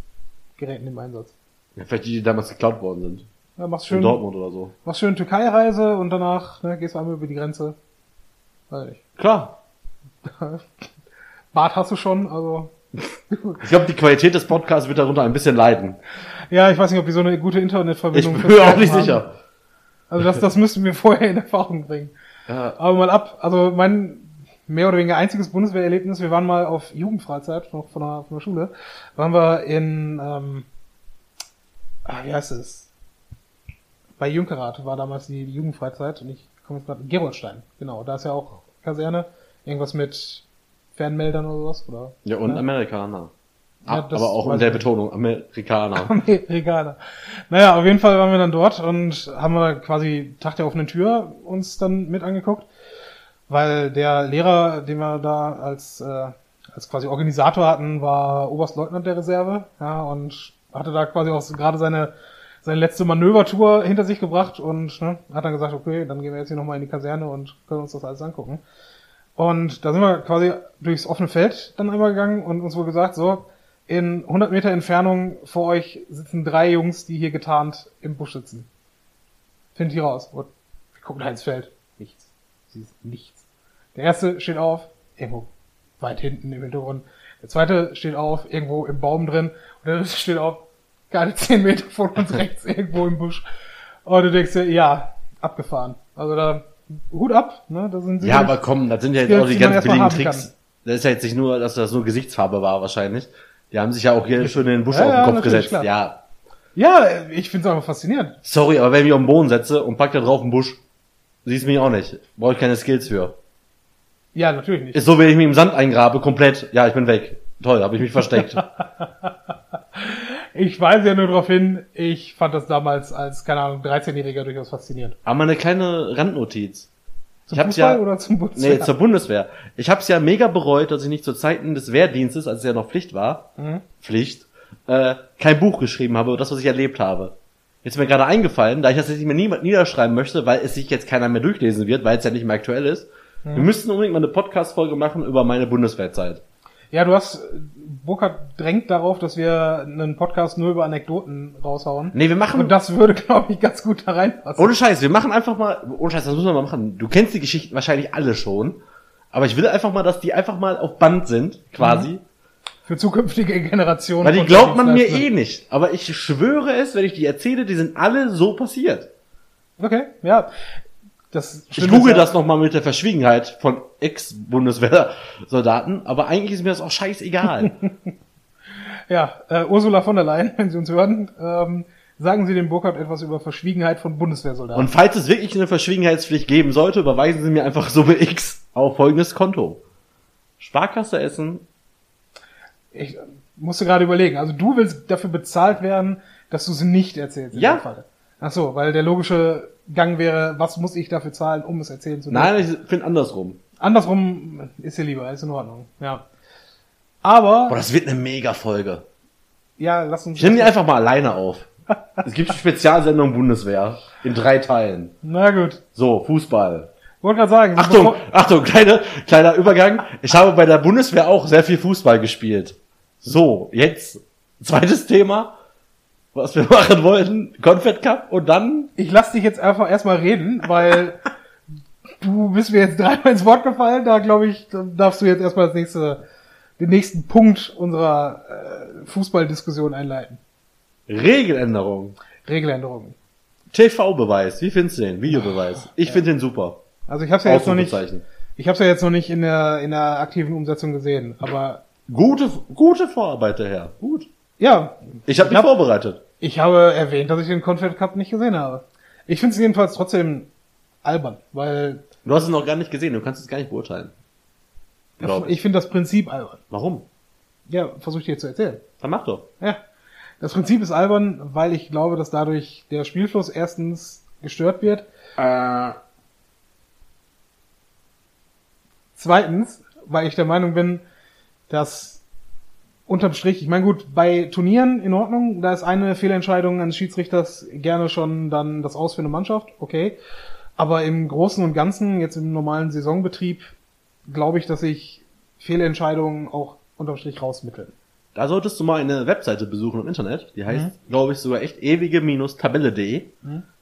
Geräten im Einsatz. Ja, vielleicht die, die damals geklaut worden sind. Ja, machst In schön, Dortmund oder so. machst schön Türkei-Reise und danach ne, gehst du einmal über die Grenze. Weiß nicht. Klar. Bart hast du schon, also Ich glaube, die Qualität des Podcasts wird darunter ein bisschen leiden. Ja, ich weiß nicht, ob die so eine gute Ich Internetverbindung bin fürs mir auch nicht haben. sicher. Also das, das müssten wir vorher in Erfahrung bringen. Ja, Aber mal ab, also mein mehr oder weniger einziges Bundeswehrerlebnis, wir waren mal auf Jugendfreizeit, noch von der, von der Schule, waren wir in, ähm, ah, wie heißt es? Bei Jünkerath war damals die, die Jugendfreizeit und ich komme jetzt gerade, Geroldstein, genau, da ist ja auch Kaserne, irgendwas mit Fernmeldern oder sowas, oder? ja und Ja. Amerikaner. Ja, aber auch nicht. Betonung, Amerikaner. Amerikaner. Naja, auf jeden Fall waren wir dann dort und haben wir quasi Tag der offenen Tür uns dann mit angeguckt, weil der Lehrer, den wir da als, äh, als quasi Organisator hatten, war Oberstleutnant der Reserve, ja, und hatte da quasi auch gerade seine, seine letzte Manövertour hinter sich gebracht und ne, hat dann gesagt, okay, dann gehen wir jetzt hier nochmal in die Kaserne und können uns das alles angucken. Und da sind wir quasi durchs offene Feld dann einmal gegangen und uns wohl gesagt, so, in 100 Meter Entfernung vor euch sitzen drei Jungs, die hier getarnt im Busch sitzen. Findet ihr raus. Und wir gucken da ins Feld. Nichts. Sie ist nichts. Der erste steht auf, irgendwo weit hinten im Hintergrund. Der zweite steht auf, irgendwo im Baum drin. Und der dritte steht auf, gerade 10 Meter von uns rechts, irgendwo im Busch. Und du denkst dir, ja, abgefahren. Also da, Hut ab, ne, da sind sie. Ja, aber komm, das sind ja jetzt Skills, auch die ganz billigen Tricks. Das ist ja jetzt nicht nur, dass das nur Gesichtsfarbe war wahrscheinlich. Die haben sich ja auch hier schön in den Busch Ja, auf den ja, Kopf natürlich, gesetzt. klar. Ja, Ja, ich find's einfach faszinierend. sorry, aber wenn ich mich auf den Boden setze und pack da drauf einen Busch, siehst mich auch nicht. Brauche ich keine Skills für. Ja, natürlich nicht. Ist so, wenn ich mich im Sand eingrabe, komplett, ja, ich bin weg. Toll, habe ich mich versteckt. Ich weise ja nur darauf hin, ich fand das damals als, keine Ahnung, 13-Jähriger durchaus faszinierend. Aber eine kleine Randnotiz. Zum Ich hab's Fußball ja- oder zum Bundeswehr? Nee, zur Bundeswehr. Ich hab's ja mega bereut, dass ich nicht zu Zeiten des Wehrdienstes, als es ja noch Pflicht war, Mhm. Pflicht, äh, kein Buch geschrieben habe, über das, was ich erlebt habe. Jetzt ist mir gerade eingefallen, da ich das jetzt nicht mehr niemand niederschreiben möchte, weil es sich jetzt keiner mehr durchlesen wird, weil es ja nicht mehr aktuell ist. Mhm. Wir müssten unbedingt mal eine Podcast-Folge machen über meine Bundeswehrzeit. Ja, du hast, Burkhard drängt darauf, dass wir einen Podcast nur über Anekdoten raushauen. Nee, wir machen, Und das würde, glaube ich, ganz gut da reinpassen. ohne Scheiß, wir machen einfach mal, ohne Scheiß, das müssen wir mal machen. Du kennst die Geschichten wahrscheinlich alle schon, aber ich will einfach mal, dass die einfach mal auf Band sind, quasi. Für zukünftige Generationen. Weil die glaubt man mir eh nicht. Aber ich schwöre es, wenn ich die erzähle, die sind alle so passiert. Okay, ja. Das Ich google das nochmal mit der Verschwiegenheit von Ex-Bundeswehrsoldaten, aber eigentlich ist mir das auch scheißegal. Ja, äh, Ursula von der Leyen, wenn Sie uns hören, ähm, sagen Sie dem Burkhard etwas über Verschwiegenheit von Bundeswehrsoldaten. Und falls es wirklich eine Verschwiegenheitspflicht geben sollte, überweisen Sie mir einfach Summe X. auf folgendes Konto. Sparkasse Essen. Ich musste gerade überlegen. Also du willst dafür bezahlt werden, dass du sie nicht erzählst. in Ja. Ach so, weil der logische Gang wäre, was muss ich dafür zahlen, um es erzählen zu dürfen? Nein, ich finde andersrum. Andersrum ist dir lieber, ist in Ordnung. Ja. Aber, Boah, das wird eine mega Folge. ja, lass uns. Ich nehme die einfach mal alleine auf. Es gibt eine Spezialsendung Bundeswehr in drei Teilen. Na gut. So, Fußball. Wollte gerade sagen. Achtung, Achtung, kleine, kleiner Übergang. Ich habe bei der Bundeswehr auch sehr viel Fußball gespielt. So, jetzt zweites Thema, was wir machen wollten, Confed Cup und dann Ich lass dich jetzt einfach erstmal reden, weil du bist mir jetzt dreimal ins Wort gefallen. Da glaube ich, da darfst du jetzt erstmal das nächste, den nächsten Punkt unserer äh, Fußballdiskussion einleiten. Regeländerung. Regeländerungen. TV-Beweis, wie findest du den? Videobeweis. Ich finde den super. Also ich habe ja jetzt noch nicht, ich habe ja jetzt noch nicht in der in der aktiven Umsetzung gesehen, aber Gute, gute Vorarbeit daher. Gut. Ja, Ich habe Ich mich hab- vorbereitet. ich habe erwähnt, dass ich den Confed Cup nicht gesehen habe. Ich finde es jedenfalls trotzdem albern, weil Du hast es noch gar nicht gesehen, du kannst es gar nicht beurteilen. Ich. ich finde das Prinzip albern. Warum? Ja, versuche ich dir zu erzählen. Dann mach doch. Ja. Das Prinzip ist albern, weil ich glaube, dass dadurch der Spielfluss erstens gestört wird. Äh, Zweitens, weil ich der Meinung bin, dass unterm Strich, ich meine gut, bei Turnieren in Ordnung, da ist eine Fehlentscheidung eines Schiedsrichters gerne schon dann das Aus für eine Mannschaft, okay. Aber im Großen und Ganzen, jetzt im normalen Saisonbetrieb, glaube ich, dass sich Fehlentscheidungen auch unterm Strich rausmitteln. Da solltest du mal eine Webseite besuchen im Internet. Die heißt, glaube ich, sogar echt ewige-tabelle.de.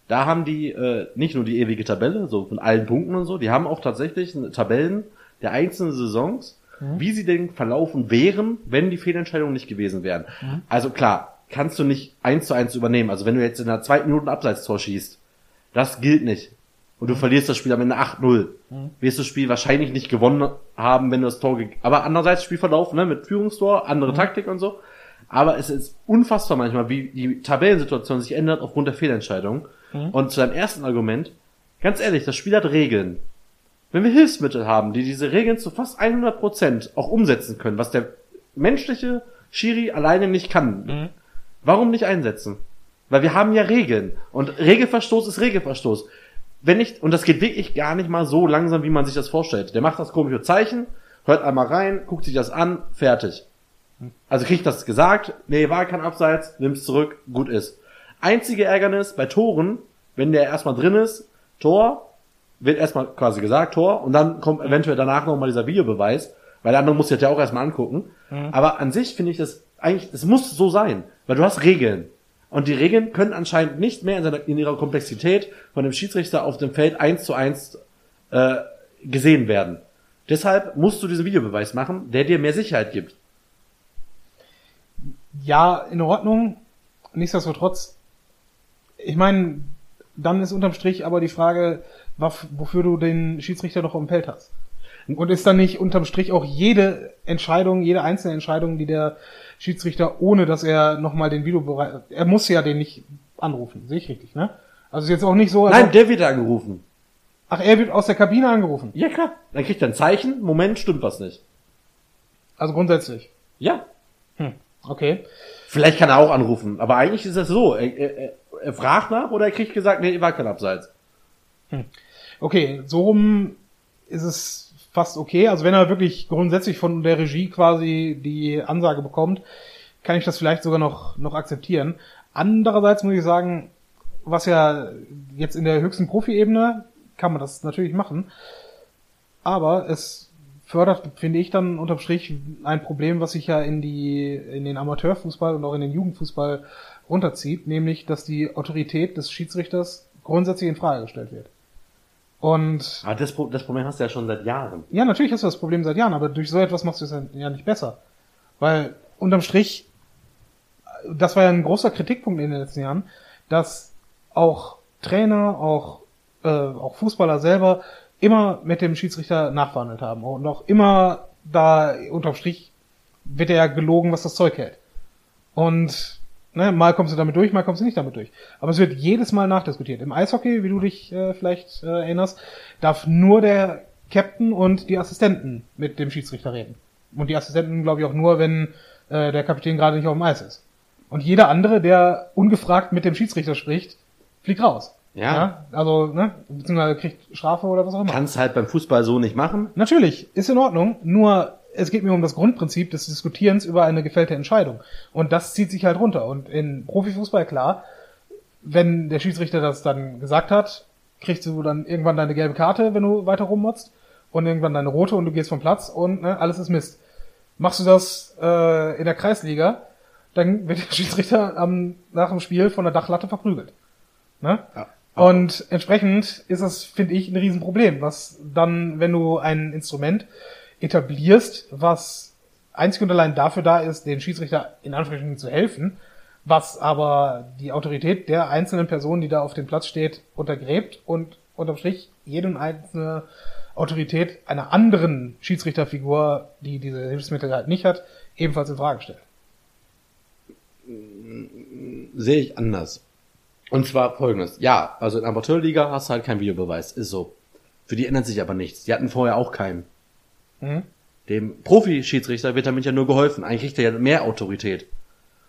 Da haben die äh, nicht nur die ewige Tabelle, so von allen Punkten und so, die haben auch tatsächlich Tabellen der einzelnen Saisons, wie sie denn verlaufen wären, wenn die Fehlentscheidungen nicht gewesen wären. Also klar, kannst du nicht eins zu eins übernehmen. Also wenn du jetzt in der zweiten Minute ein Abseitstor schießt, das gilt nicht. Und du verlierst das Spiel am Ende 8-0. Wirst du das Spiel wahrscheinlich nicht gewonnen haben, wenn du das Tor ge Aber andererseits Spielverlauf, ne, mit Führungstor, andere Taktik und so. Aber es ist unfassbar manchmal, wie die Tabellensituation sich ändert aufgrund der Fehlentscheidung. Und zu deinem ersten Argument, ganz ehrlich, das Spiel hat Regeln. Wenn wir Hilfsmittel haben, die diese Regeln zu fast 100% auch umsetzen können, was der menschliche Schiri alleine nicht kann, warum nicht einsetzen? Weil wir haben ja Regeln. Und Regelverstoß ist Regelverstoß. Wenn nicht, und das geht wirklich gar nicht mal so langsam, wie man sich das vorstellt. Der macht das komische Zeichen, hört einmal rein, guckt sich das an, fertig. Also kriegt das gesagt, nee, war kein Abseits, nimm's zurück, gut ist. Einzige Ärgernis bei Toren, wenn der erstmal drin ist, Tor, wird erstmal quasi gesagt, Tor, und dann kommt eventuell danach nochmal dieser Videobeweis, weil der andere muss sich das ja auch erstmal angucken. Aber an sich finde ich das eigentlich, es muss so sein, weil du hast Regeln. Und die Regeln können anscheinend nicht mehr in, seiner, in ihrer Komplexität von dem Schiedsrichter auf dem Feld eins zu eins äh, gesehen werden. Deshalb musst du diesen Videobeweis machen, der dir mehr Sicherheit gibt. Ja, in Ordnung. Nichtsdestotrotz, ich meine, dann ist unterm Strich aber die Frage, wofür du den Schiedsrichter noch dem Feld hast. Und ist dann nicht unterm Strich auch jede Entscheidung, jede einzelne Entscheidung, die der Schiedsrichter, ohne dass er nochmal den Videobereich, er muss ja den nicht anrufen, sehe ich richtig, ne? Also ist jetzt auch nicht so, Nein, ob- der wird angerufen. ach, er wird aus der Kabine angerufen. Ja klar. Dann kriegt er ein Zeichen, Moment, stimmt was nicht. Also grundsätzlich. Ja. Hm, okay. Vielleicht kann er auch anrufen, aber eigentlich ist das so. Er, er, er fragt nach oder er kriegt gesagt, nee, war kein Abseits. Okay, so rum ist es fast okay. Also wenn er wirklich grundsätzlich von der Regie quasi die Ansage bekommt, kann ich das vielleicht sogar noch, noch akzeptieren. Andererseits muss ich sagen, was ja jetzt in der höchsten Profi-Ebene kann man das natürlich machen. Aber es fördert, finde ich, dann unterm Strich ein Problem, was sich ja in die, in den Amateurfußball und auch in den Jugendfußball runterzieht, nämlich, dass die Autorität des Schiedsrichters grundsätzlich in Frage gestellt wird. Und Aber das, Pro- das Problem hast du ja schon seit Jahren. ja, natürlich hast du das Problem seit Jahren, aber durch so etwas machst du es ja nicht besser. Weil unterm Strich, das war ja ein großer Kritikpunkt in den letzten Jahren, dass auch Trainer, auch, äh, auch Fußballer selber immer mit dem Schiedsrichter nachverhandelt haben und auch immer da unterm Strich wird er ja gelogen, was das Zeug hält. Und ne, mal kommst du damit durch, mal kommst du nicht damit durch. Aber es wird jedes Mal nachdiskutiert. Im Eishockey, wie du dich äh, vielleicht äh, erinnerst, darf nur der Captain und die Assistenten mit dem Schiedsrichter reden. Und die Assistenten, glaube ich, auch nur, wenn äh, der Kapitän gerade nicht auf dem Eis ist. Und jeder andere, der ungefragt mit dem Schiedsrichter spricht, fliegt raus. Ja. Also, ne, beziehungsweise kriegt Strafe oder was auch immer. Kannst halt beim Fußball so nicht machen. Natürlich, ist in Ordnung, nur es geht mir um das Grundprinzip des Diskutierens über eine gefällte Entscheidung. Und das zieht sich halt runter. Und in Profifußball, klar, wenn der Schiedsrichter das dann gesagt hat, kriegst du dann irgendwann deine gelbe Karte, wenn du weiter rummotzt, und irgendwann deine rote und du gehst vom Platz und ne, alles ist Mist. Machst du das äh, in der Kreisliga, dann wird der Schiedsrichter am, nach dem Spiel von der Dachlatte verprügelt. Ne? Ja. Und entsprechend ist das, finde ich, ein Riesenproblem, was dann, wenn du ein Instrument etablierst, was einzig und allein dafür da ist, den Schiedsrichter in Anführungsstrichen zu helfen, was aber die Autorität der einzelnen Person, die da auf dem Platz steht, untergräbt und unterm Strich jede und einzelne Autorität einer anderen Schiedsrichterfigur, die diese Hilfsmittel halt nicht hat, ebenfalls in Frage stellt. Sehe ich anders. Und zwar folgendes. Ja, also in Amateurliga hast du halt keinen Videobeweis. Ist so. Für die ändert sich aber nichts. Die hatten vorher auch keinen. Mhm. Dem Profi-Schiedsrichter wird damit ja nur geholfen. Eigentlich kriegt er ja mehr Autorität.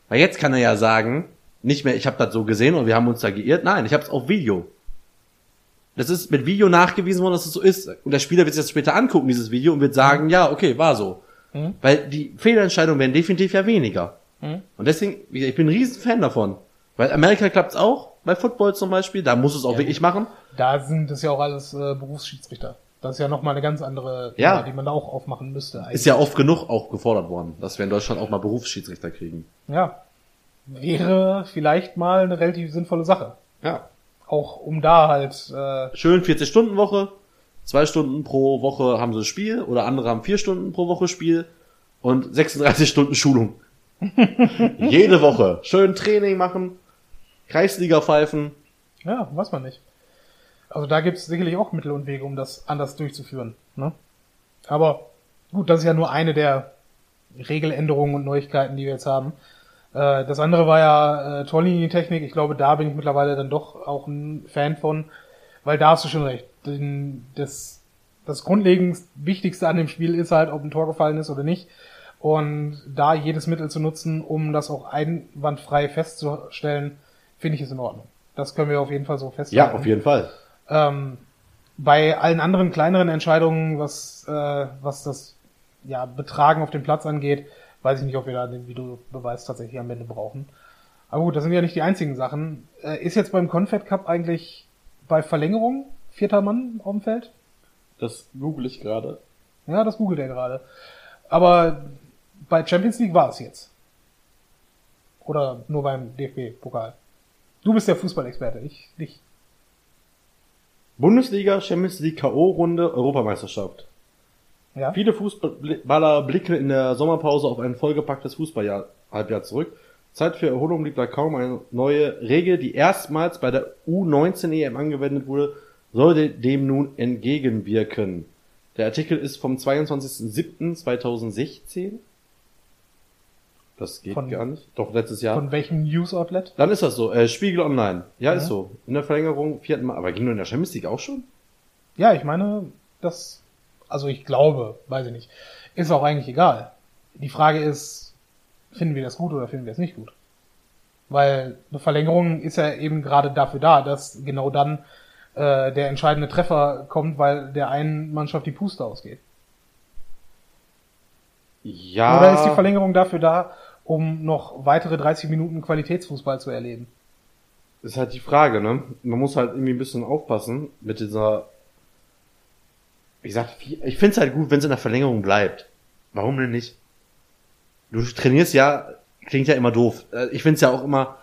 Weil jetzt kann er ja sagen, nicht mehr, ich habe das so gesehen und wir haben uns da geirrt. Nein, ich habe es auf Video. Das ist mit Video nachgewiesen worden, dass es so ist. Und der Spieler wird sich das später angucken, dieses Video, und wird sagen, ja, okay, war so. Mhm. Weil die Fehlentscheidungen werden definitiv ja weniger. Mhm. Und deswegen, ich bin ein riesen Fan davon. Weil Amerika klappt's auch, bei Football zum Beispiel, da muss es auch Ja. wirklich machen. Da sind das ja auch alles äh, Berufsschiedsrichter. Das ist ja nochmal eine ganz andere Ja. Thema, die man da auch aufmachen müsste. Ist ja oft genug auch gefordert worden, dass wir in Deutschland auch mal Berufsschiedsrichter kriegen. Ja. Wäre vielleicht mal eine relativ sinnvolle Sache. Ja. Auch um da halt, äh, Schön 40-Stunden-Woche, zwei Stunden pro Woche haben sie Spiel oder andere haben vier Stunden pro Woche Spiel und 36 Stunden Schulung. Jede Woche. Schön Training machen, Kreisliga pfeifen. ja, weiß man nicht. Also da gibt es sicherlich auch Mittel und Wege, um das anders durchzuführen. Ne? Aber gut, das ist ja nur eine der Regeländerungen und Neuigkeiten, die wir jetzt haben. Äh, das andere war ja äh, Torlinientechnik. Ich glaube, da bin ich mittlerweile dann doch auch ein Fan von, weil da hast du schon recht. Den, das, das grundlegend Wichtigste an dem Spiel ist halt, ob ein Tor gefallen ist oder nicht. Und da jedes Mittel zu nutzen, um das auch einwandfrei festzustellen, finde ich es in Ordnung. Das können wir auf jeden Fall so festhalten. Ja, auf jeden Fall. Ähm, bei allen anderen kleineren Entscheidungen, was, äh, was das ja, Betragen auf dem Platz angeht, weiß ich nicht, ob wir da den Videobeweis tatsächlich am Ende brauchen. Aber gut, das sind ja nicht die einzigen Sachen. Äh, ist jetzt beim Confed Cup eigentlich bei Verlängerung vierter Mann auf dem Feld? Das google ich gerade. Ja, das googelt er gerade. Aber bei Champions League war es jetzt. Oder nur beim DFB-Pokal. Du bist der Fußballexperte, ich nicht. Bundesliga, Champions League, K.O.-Runde, Europameisterschaft. Ja? Viele Fußballer blicken in der Sommerpause auf ein vollgepacktes Fußballhalbjahr zurück. Zeit für Erholung liegt da kaum eine neue Regel, die erstmals bei der U19 EM angewendet wurde, sollte dem nun entgegenwirken. Der Artikel ist vom 22.07.2016. Das geht Von- gar nicht. Doch, letztes Jahr. Von welchem News-Outlet? Dann ist das so. Äh, Spiegel Online. Ja, Ja. ist so. In der Verlängerung vierten Mal. Aber ging nur in der Champions League auch schon? Ja, ich meine, das, also ich glaube, weiß ich nicht, ist auch eigentlich egal. Die Frage ist, finden wir das gut oder finden wir es nicht gut? Weil eine Verlängerung ist ja eben gerade dafür da, dass genau dann äh, der entscheidende Treffer kommt, weil der einen Mannschaft die Puste ausgeht. Ja. Oder ist die Verlängerung dafür da, um noch weitere 30 Minuten Qualitätsfußball zu erleben? ist halt die Frage, ne? Man muss halt irgendwie ein bisschen aufpassen mit dieser. Wie gesagt, ich find's halt gut, wenn es in der Verlängerung bleibt. Warum denn nicht? Du trainierst ja, klingt ja immer doof. Äh, Ich find's ja auch immer.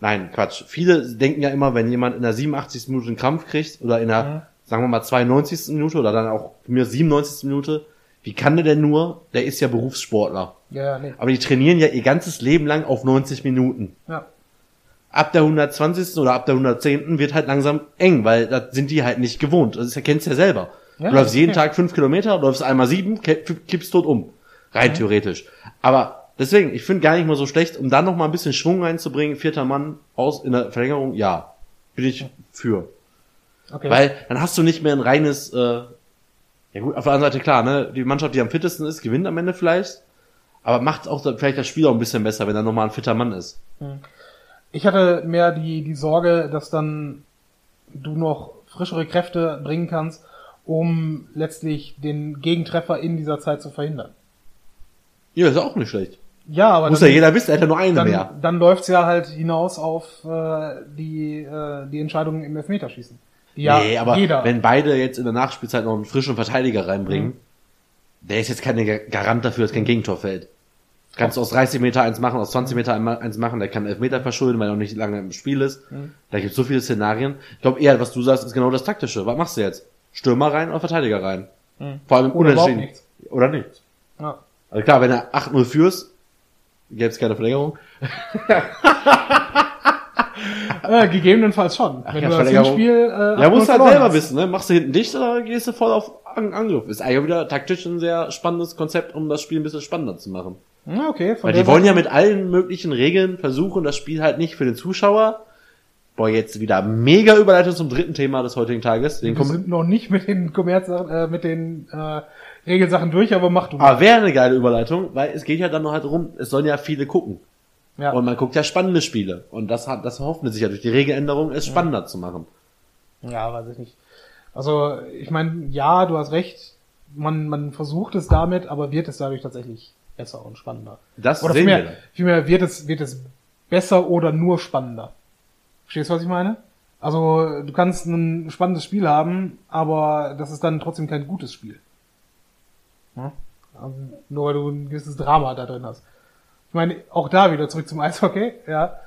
Nein, Quatsch. Viele denken ja immer, wenn jemand in der 87. Minute einen Krampf kriegt oder in der, Mhm. sagen wir mal, 92. Minute oder dann auch mir 97. Minute, wie kann der denn nur? Der ist ja Berufssportler. Ja, ja, nee. Aber die trainieren ja ihr ganzes Leben lang auf 90 Minuten Ja. ab der 120. oder ab der 110. wird halt langsam eng, weil das sind die halt nicht gewohnt. Das erkennst du ja selber. Ja, du läufst jeden ja. Tag fünf Kilometer, läufst einmal sieben, ki- kippst tot um. Rein theoretisch. Aber deswegen, ich finde gar nicht mal so schlecht, um dann noch mal ein bisschen Schwung reinzubringen, vierter Mann aus in der Verlängerung, ja, bin ich für. Okay. Weil dann hast du nicht mehr ein reines, äh, Ja gut, auf der anderen Seite klar, ne? Die Mannschaft, die am fittesten ist, gewinnt am Ende vielleicht. Aber macht auch vielleicht das Spiel auch ein bisschen besser, wenn da nochmal ein fitter Mann ist. Ich hatte mehr die, die Sorge, dass dann du noch frischere Kräfte bringen kannst, um letztlich den Gegentreffer in dieser Zeit zu verhindern. Ja, ist auch nicht schlecht. Ja, aber Muss dann, ja jeder wissen, er hat ja nur eine dann, mehr. dann läuft's ja halt hinaus auf äh, die, äh, die Entscheidung im Elfmeterschießen. Die Ja, nee, aber jeder. wenn beide jetzt in der Nachspielzeit noch einen frischen Verteidiger reinbringen, Mhm. Der ist jetzt keine Garant dafür, dass kein Gegentor fällt. Kannst du aus 30 Meter eins machen, aus 20 Meter eins machen, der kann Elfmeter verschulden, weil er noch nicht lange im Spiel ist. Mhm. Da gibt es so viele Szenarien. Ich glaube eher, was du sagst, ist genau das Taktische. Was machst du jetzt? Stürmer rein oder Verteidiger rein? Mhm. Vor allem im Oder Unentschieden. nichts. Oder nicht. ja. Also klar, wenn er 8-0 führst, gäbe es keine Verlängerung. Äh, gegebenenfalls schon. Wenn ja, du das. Hinspiel äh, Ja, musst 8-0 halt selber wissen, ne? Machst du hinten dicht oder gehst du voll auf An Angriff? Ist eigentlich wieder taktisch ein sehr spannendes Konzept, um das Spiel ein bisschen spannender zu machen. Ja, okay. Weil die wollen ja mit allen möglichen Regeln versuchen, das Spiel halt nicht für den Zuschauer. Boah, jetzt wieder mega Überleitung zum dritten Thema des heutigen Tages. Den Wir sind noch nicht mit den Kommerz äh, mit den äh, Regelsachen durch, aber mach du aber wäre eine geile Überleitung, weil es geht ja dann noch halt darum, es sollen ja viele gucken. ja. Und man guckt ja spannende Spiele. Und das hat, das hoffen sich ja durch die Regeländerung, es spannender zu machen. ja, weiß ich nicht. Also, ich meine, ja, du hast recht. Man, man versucht es damit, aber wird es dadurch tatsächlich besser und spannender. Das Oder sehen wir. vielmehr, vielmehr wird es, wird es besser oder nur spannender. Verstehst du, was ich meine? Also, du kannst ein spannendes Spiel haben, aber das ist dann trotzdem kein gutes Spiel. Ja? Also, nur weil du ein gewisses Drama da drin hast. Ich meine, auch da wieder zurück zum Eishockey, ja.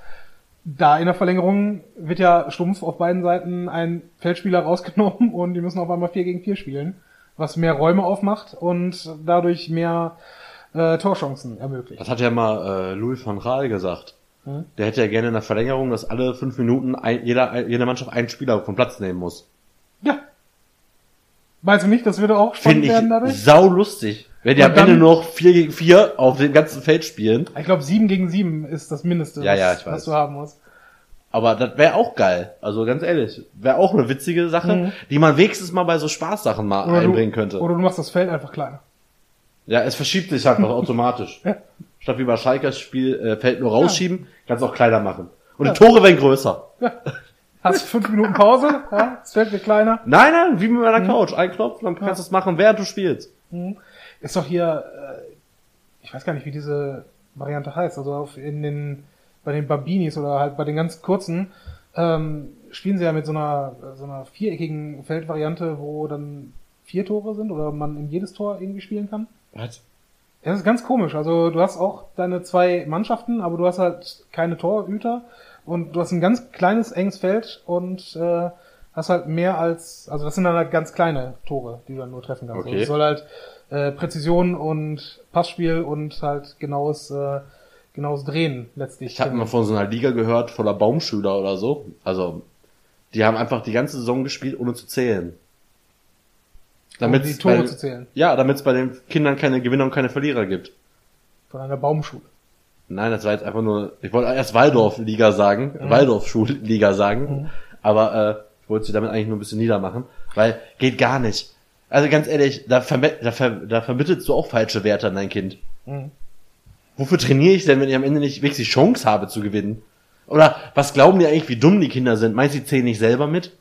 Da in der Verlängerung wird ja stumpf auf beiden Seiten ein Feldspieler rausgenommen und die müssen auf einmal 4 gegen 4 spielen, was mehr Räume aufmacht und dadurch mehr äh, Torchancen ermöglicht. Das hat ja mal äh, Louis van Gaal gesagt. Hm? Der hätte ja gerne in der Verlängerung, dass alle fünf Minuten ein, jeder, jede Mannschaft einen Spieler vom Platz nehmen muss. Ja. Meinst du nicht, das würde auch spannend Finde ich werden dadurch? sau lustig. Wenn die Und am Ende nur noch vier gegen vier auf dem ganzen Feld spielen. Ich glaube, 7 gegen 7 ist das Mindeste, Ja, was, ja, weiß. was du haben musst. Aber das wäre auch geil. Also ganz ehrlich, wäre auch eine witzige Sache, Mhm. die man wenigstens mal bei so Spaßsachen mal Oder einbringen du, könnte. Oder du machst das Feld einfach kleiner. Ja, es verschiebt sich halt noch automatisch. Ja. Statt wie bei Schalkers Spiel äh, Feld nur rausschieben, kannst du auch kleiner machen. Und Ja. die Tore werden größer. Hast fünf Minuten Pause, ja, das Feld wird kleiner. Nein, nein, wie mit Mhm. meiner Couch. Ein Knopf, dann kannst du es machen, während du spielst. Ist doch hier, äh, ich weiß gar nicht, wie diese Variante heißt, also auf, in den, bei den Bambinis oder halt bei den ganz kurzen, ähm, spielen sie ja mit so einer, so einer viereckigen Feldvariante, wo dann vier Tore sind oder man in jedes Tor irgendwie spielen kann. Was? Ja, das ist ganz komisch. Also du hast auch deine zwei Mannschaften, aber du hast halt keine Torhüter und du hast ein ganz kleines, enges Feld und äh, hast halt mehr als, also das sind dann halt ganz kleine Tore, die du dann nur treffen kannst. Okay. Also soll halt äh, Präzision und Passspiel und halt genaues, äh, genaues Drehen letztlich. Ich habe mal von so einer Liga gehört, voller Baumschüler oder so. Also, die haben einfach die ganze Saison gespielt, ohne zu zählen. um Damit die Tore zu zählen Ja, damit es bei den Kindern keine Gewinner und keine Verlierer gibt. von einer Baumschule. Nein, das war jetzt einfach nur, ich wollte erst Waldorf-Liga sagen, Waldorf-Schulliga sagen, aber äh, ich wollte sie damit eigentlich nur ein bisschen niedermachen, weil geht gar nicht. Also ganz ehrlich, da, verme da, ver da vermittelst du auch falsche Werte an dein Kind. Mhm. Wofür trainiere ich denn, wenn ich am Ende nicht wirklich die Chance habe zu gewinnen? Oder was glauben die eigentlich, wie dumm die Kinder sind? Meinst du, die zählen nicht selber mit?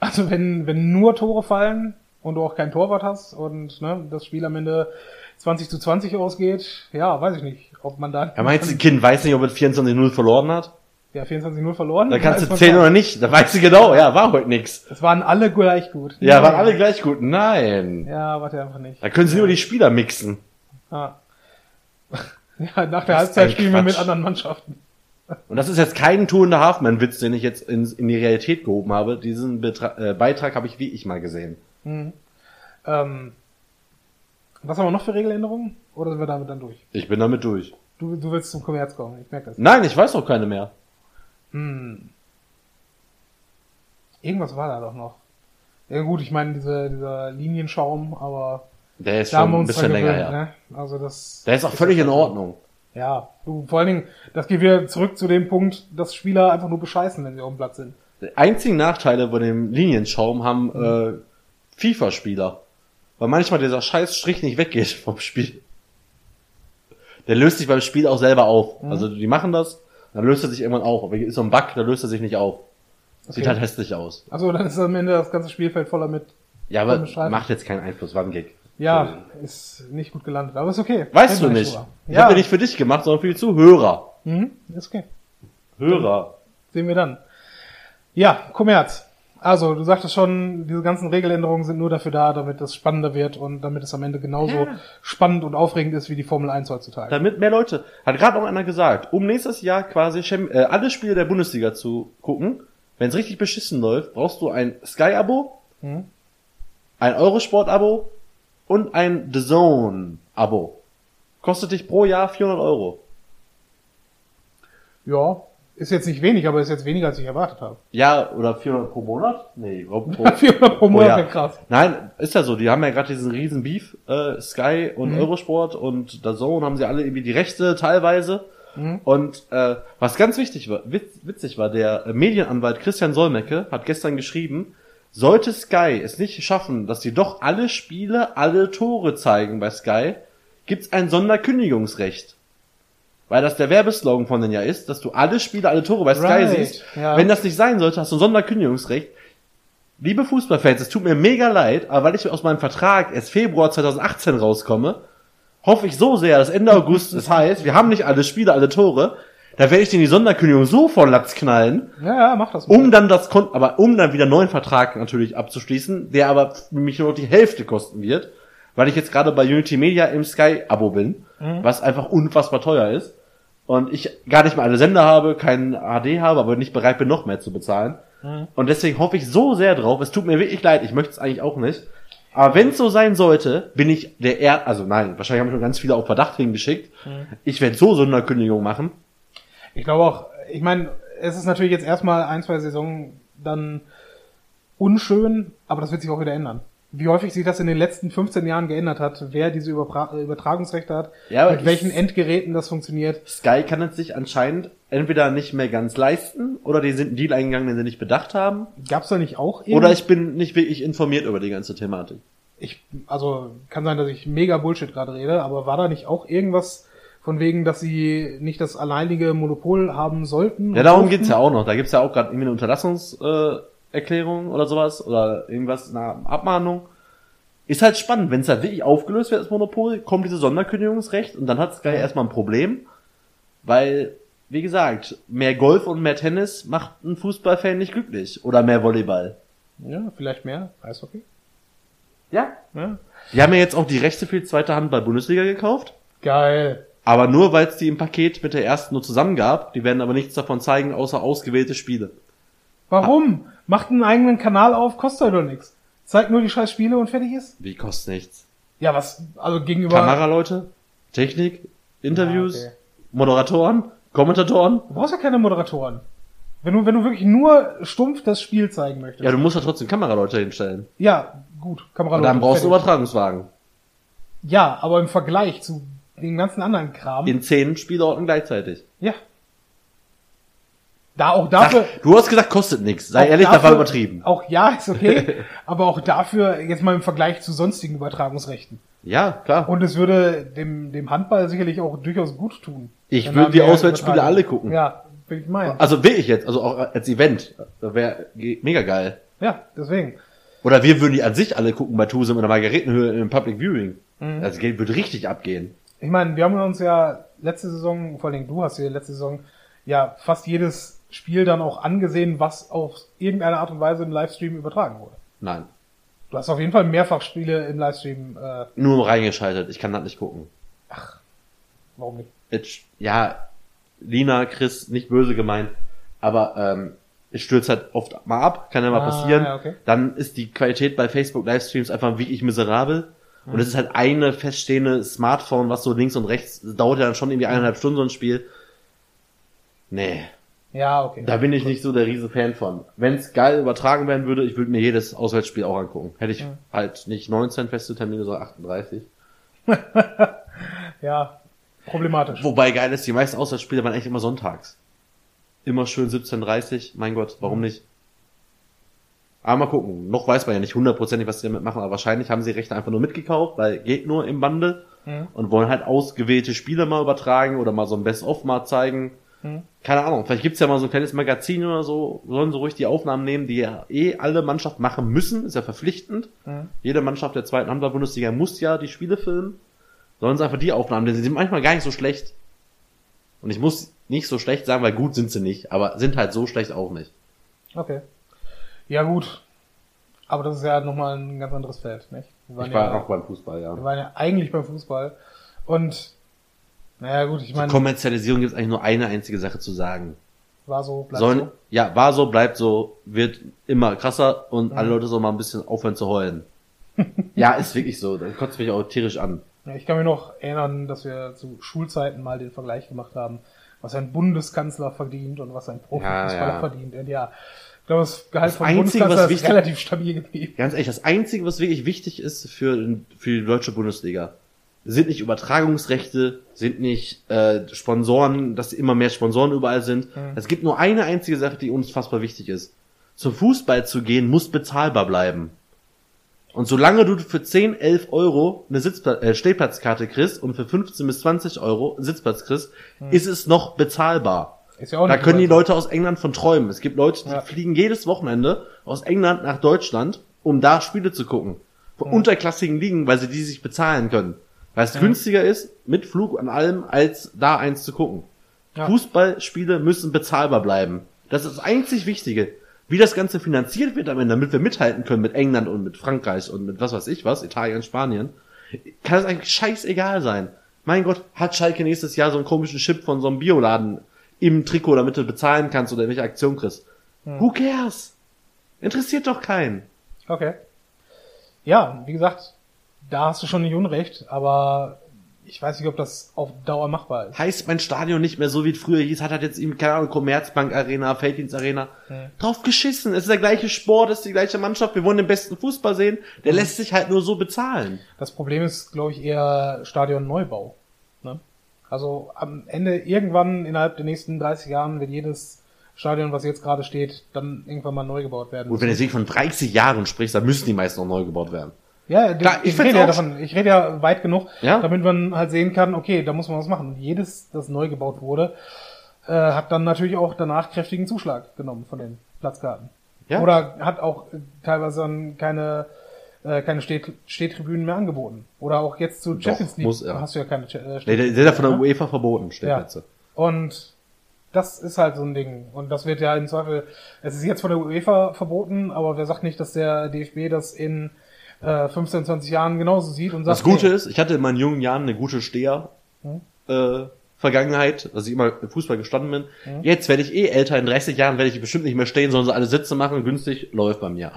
Also wenn, wenn nur Tore fallen und du auch kein Torwart hast und ne, das Spiel am Ende 20 zu 20 ausgeht, ja, weiß ich nicht, ob man da Ja, meinst du, ein Kind weiß nicht, ob es 24-0 verloren hat? Ja 24-0 verloren. Da kannst du man zählen gar oder nicht. Da weißt du genau, ja, war heute nix. Es waren alle gleich gut. Ja, waren alle gleich gut. Nein. Ja, warte einfach nicht. Da können sie nur die Spieler mixen. Ja, ja nach der Halbzeit spielen wir mit anderen Mannschaften. Und das ist jetzt kein the Half-Man-Witz, den ich jetzt in, in die Realität gehoben habe. Diesen Betra äh, Beitrag habe ich wie ich mal gesehen. Mhm. Ähm, was haben wir noch für Regeländerungen? Oder sind wir damit dann durch? Ich bin damit durch. Du, du willst zum Kommerz kommen, ich merke das. Nein, ich weiß auch keine mehr. Hm. Irgendwas war da doch noch. Ja gut, ich meine, diese, dieser Linienschaum, aber Der ist schon ein bisschen länger her. ne? Also das. Der ist auch völlig in Ordnung. Ja, du, vor allen Dingen, das geht wieder zurück zu dem Punkt, dass Spieler einfach nur bescheißen, wenn sie auf dem Platz sind. Die einzigen Nachteile bei dem Linienschaum haben äh, FIFA-Spieler. Weil manchmal dieser scheiß Strich nicht weggeht vom Spiel. Der löst sich beim Spiel auch selber auf. Also die machen das, dann löst er sich irgendwann auf. Aber ist so ein Bug, da löst er sich nicht auf. Sieht Okay. halt hässlich aus. Achso, dann ist am Ende das ganze Spielfeld voller mit. Ja, aber macht jetzt keinen Einfluss, war ein Gag. Ja, ist nicht gut gelandet, aber ist okay. Weißt Kennt du nicht. Ich Ja, habe ja nicht für dich gemacht, sondern für die Zuhörer. mhm, ist okay. Hörer. Sehen wir dann. Ja, Kommerz. Also, du sagtest schon, diese ganzen Regeländerungen sind nur dafür da, damit es spannender wird und damit es am Ende genauso Ja. spannend und aufregend ist wie die Formel 1 heutzutage. Damit mehr Leute. Hat gerade noch einer gesagt, um nächstes Jahr quasi äh, alle Spiele der Bundesliga zu gucken, wenn es richtig beschissen läuft, brauchst du ein Sky-Abo, Mhm. ein Eurosport-Abo und ein The Zone-Abo. Kostet dich pro Jahr 400 Euro. Ja, ist jetzt nicht wenig, aber ist jetzt weniger, als ich erwartet habe. Ja, oder 400 pro Monat? Nee, überhaupt pro, 400 pro Monat Jahr. wäre krass. Nein, ist ja so. Die haben ja gerade diesen riesen Beef, äh, Sky und Mhm. Eurosport und Zone haben sie alle irgendwie die Rechte teilweise. Mhm. Und äh, was ganz wichtig war, witz, witzig war, der äh, Medienanwalt Christian Solmecke hat gestern geschrieben, sollte Sky es nicht schaffen, dass sie doch alle Spiele, alle Tore zeigen bei Sky, gibt's ein Sonderkündigungsrecht. Weil das der Werbeslogan von denen ja ist, dass du alle Spiele, alle Tore bei Sky Right, siehst. ja. Wenn das nicht sein sollte, hast du ein Sonderkündigungsrecht. Liebe Fußballfans, es tut mir mega leid, aber weil ich aus meinem Vertrag erst Februar 2018 rauskomme, hoffe ich so sehr, dass Ende August es heißt, wir haben nicht alle Spiele, alle Tore, da werde ich den die Sonderkündigung so von Latz knallen, Ja, ja, mach das. um dann das Kon aber um dann wieder einen neuen Vertrag natürlich abzuschließen, der aber für mich nur noch die Hälfte kosten wird, weil ich jetzt gerade bei Unity Media im Sky-Abo bin, was einfach unfassbar teuer ist und ich gar nicht mehr alle Sender habe, kein HD habe, aber nicht bereit bin, noch mehr zu bezahlen. Und deswegen hoffe ich so sehr drauf. Es tut mir wirklich leid, ich möchte es eigentlich auch nicht. Aber wenn es so sein sollte, bin ich der er also nein, wahrscheinlich haben schon ganz viele auf Verdacht hingeschickt. Ich werde so Sonderkündigung machen. Ich glaube auch, ich meine, es ist natürlich jetzt erstmal ein, zwei Saisonen dann unschön, aber das wird sich auch wieder ändern. Wie häufig sich das in den letzten 15 Jahren geändert hat, wer diese Überbra Übertragungsrechte hat, Ja, mit welchen Endgeräten das funktioniert. Sky kann es sich anscheinend entweder nicht mehr ganz leisten oder die sind einen Deal eingegangen, den sie nicht bedacht haben. Gab's da nicht auch Oder ich bin nicht wirklich informiert über die ganze Thematik. ich, also kann sein, dass ich mega Bullshit gerade rede, aber war da nicht auch irgendwas von wegen, dass sie nicht das alleinige Monopol haben sollten? Ja, darum durften? geht's ja auch noch. Da gibt's ja auch gerade irgendwie eine Unterlassungserklärung äh, Erklärung oder sowas oder irgendwas, eine Abmahnung. Ist halt spannend, wenn es halt wirklich aufgelöst wird, das Monopol, kommt dieses Sonderkündigungsrecht und dann hat Sky erstmal ein Problem, weil, wie gesagt, mehr Golf und mehr Tennis macht einen Fußballfan nicht glücklich. Oder mehr Volleyball. Ja, vielleicht mehr. Eishockey. Ja. Ja. Die haben ja jetzt auch die Rechte für die zweite Handball-Bundesliga gekauft. Geil. Aber nur, weil es die im Paket mit der ersten nur zusammen gab. Die werden aber nichts davon zeigen, außer ausgewählte Spiele. Warum? Macht einen eigenen Kanal auf, kostet doch nichts. Zeigt nur die scheiß Spiele und fertig ist? Wie kostet nichts? Ja, was, also gegenüber... Kameraleute, Technik, Interviews, Ja, okay. Moderatoren, Kommentatoren. Du brauchst ja keine Moderatoren. Wenn du, wenn du wirklich nur stumpf das Spiel zeigen möchtest. Ja, du musst ja trotzdem Kameraleute hinstellen. Ja, gut, Kamera. Und dann brauchst du. Übertragungswagen. Ja, aber im Vergleich zu den ganzen anderen Kram. In zehn Spielorten gleichzeitig. ja. Da auch dafür. Sag, du hast gesagt, kostet nichts. Sei ehrlich, das war übertrieben. Auch ja, ist okay. aber auch dafür jetzt mal im Vergleich zu sonstigen Übertragungsrechten. Ja, klar. Und es würde dem, dem Handball sicherlich auch durchaus gut tun. Ich würde da die Auswärtsspiele alle gucken. Ja, will ich meinen. Also will ich jetzt, also auch als Event. Das wäre mega geil. Ja, deswegen. Oder wir würden die an sich alle gucken bei Tusem in der Margaretenhöhe im Public Viewing. Mhm. Das geht, würde richtig abgehen. Ich meine, wir haben uns ja letzte Saison, vor allem du hast ja letzte Saison, ja fast jedes Spiel dann auch angesehen, was auf irgendeine Art und Weise im Livestream übertragen wurde. Nein. Du hast auf jeden Fall mehrfach Spiele im Livestream, äh, Nur reingeschaltet. Ich kann das nicht gucken. warum nicht? Jetzt, ja, Lina, Chris, nicht böse gemeint, aber ähm, es stürzt halt oft mal ab, kann ja mal Ah, passieren. ja, okay. Dann ist die Qualität bei Facebook Livestreams einfach wirklich miserabel. Und es ist halt eine feststehende Smartphone, was so links und rechts, dauert ja dann schon irgendwie eineinhalb Stunden so ein Spiel. Nee, Ja, okay. da bin ich nicht so der riese Fan von. Wenn es geil übertragen werden würde, ich würde mir jedes Auswärtsspiel auch angucken. Hätte ich Ja. halt nicht 19 feste Termine, sondern 38. Ja, problematisch. Wobei geil ist, die meisten Auswärtsspiele waren echt immer sonntags. Immer schön 17.30 mein Gott, warum nicht? Aber mal gucken. Noch weiß man ja nicht hundertprozentig, was sie damit machen, aber wahrscheinlich haben sie Rechte einfach nur mitgekauft, weil geht nur im Bundle Mhm. und wollen halt ausgewählte Spiele mal übertragen oder mal so ein Best-of mal zeigen. Mhm. Keine Ahnung, vielleicht gibt's ja mal so ein kleines Magazin oder so, sollen sie ruhig die Aufnahmen nehmen, die ja eh alle Mannschaften machen müssen, ist ja verpflichtend. Mhm. Jede Mannschaft der zweiten Handball-Bundesliga muss ja die Spiele filmen. Sollen sie einfach die Aufnahmen, denn sie sind manchmal gar nicht so schlecht. Und ich muss nicht so schlecht sagen, weil gut sind sie nicht, aber sind halt so schlecht auch nicht. Okay. Ja, gut. Aber das ist ja nochmal ein ganz anderes Feld, nicht? Wir waren Ich war ja, auch beim Fußball, ja. wir waren ja eigentlich beim Fußball. Und, naja, gut, ich meine, Kommerzialisierung gibt es eigentlich nur eine einzige Sache zu sagen. war so, bleibt Sollen, so. ja, war so, bleibt so, wird immer krasser und Mhm. alle Leute sollen mal ein bisschen aufhören zu heulen. ja, ist wirklich so. Das kotzt mich auch tierisch an. Ja, ich kann mich noch erinnern, dass wir zu Schulzeiten mal den Vergleich gemacht haben, was ein Bundeskanzler verdient und was ein Profifußballer Ja, ja. verdient. Und ja, ich glaube, das Gehalt Das vom Einzige, Bundeskanzler was ist wichtig- relativ stabil geblieben. Ganz ehrlich, das Einzige, was wirklich wichtig ist für, für die deutsche Bundesliga, sind nicht Übertragungsrechte, sind nicht äh, Sponsoren, dass immer mehr Sponsoren überall sind. Mhm. Es gibt nur eine einzige Sache, die unfassbar wichtig ist. Zum Fußball zu gehen, muss bezahlbar bleiben. Und solange du für 10, 11 Euro eine Sitzpla äh, Stehplatzkarte kriegst und für 15 bis 20 Euro einen Sitzplatz kriegst, ist es noch bezahlbar. Ist ja auch Da können die Leute aus England von träumen. Es gibt Leute, die Ja. fliegen jedes Wochenende aus England nach Deutschland, um da Spiele zu gucken. Von unterklassigen Ligen, weil sie die sich bezahlen können. Weil es günstiger ist, mit Flug an allem, als da eins zu gucken. Ja. Fußballspiele müssen bezahlbar bleiben. Das ist das einzig Wichtige. Wie das Ganze finanziert wird am Ende, damit wir mithalten können mit England und mit Frankreich und mit was weiß ich was, Italien, Spanien, kann es eigentlich scheißegal sein. Mein Gott, hat Schalke nächstes Jahr so einen komischen Chip von so einem Bioladen im Trikot, damit du bezahlen kannst oder welche Aktion kriegst. Who cares? Interessiert doch keinen. Okay. Ja, wie gesagt, da hast du schon nicht unrecht, aber ich weiß nicht, ob das auf Dauer machbar ist. Heißt mein Stadion nicht mehr so wie es früher hieß, hat halt jetzt eben, keine Ahnung, Commerzbank Arena, Felddienst Arena. Ja. Drauf geschissen. Es ist der gleiche Sport, es ist die gleiche Mannschaft, wir wollen den besten Fußball sehen. Der Mhm. lässt sich halt nur so bezahlen. Das Problem ist, glaube ich, eher Stadionneubau. Ne? Also am Ende, irgendwann innerhalb der nächsten 30 Jahren wird jedes Stadion, was jetzt gerade steht, dann irgendwann mal neu gebaut werden. Und wenn du wirklich von 30 Jahren sprichst, dann müssen die meisten noch neu gebaut werden. Ja, Klar, ich ich, rede ja davon. Ich rede ja weit genug, Ja. damit man halt sehen kann, okay, da muss man was machen. Und jedes, das neu gebaut wurde, äh, hat dann natürlich auch danach kräftigen Zuschlag genommen von den Platzkarten. Ja. Oder hat auch äh, teilweise dann keine äh, keine Steht Stehtribünen mehr angeboten. Oder auch jetzt zu Champions League muss er. hast du ja keine Ch- äh, Nee, der Stehtribünen der ist ja von der ne? UEFA verboten, Stellplätze. Und das ist halt so ein Ding. Und das wird ja im Zweifel, es ist jetzt von der UEFA verboten, aber wer sagt nicht, dass der DFB das in äh, 15, 20 Jahren genauso sieht und sagt, Das Gute hey, ist, ich hatte in meinen jungen Jahren eine gute Steher, Hm? äh, Vergangenheit, dass ich immer im Fußball gestanden bin. Hm? Jetzt werde ich eh älter, in 30 Jahren werde ich bestimmt nicht mehr stehen, sondern sie alle Sitze machen, günstig, läuft bei mir.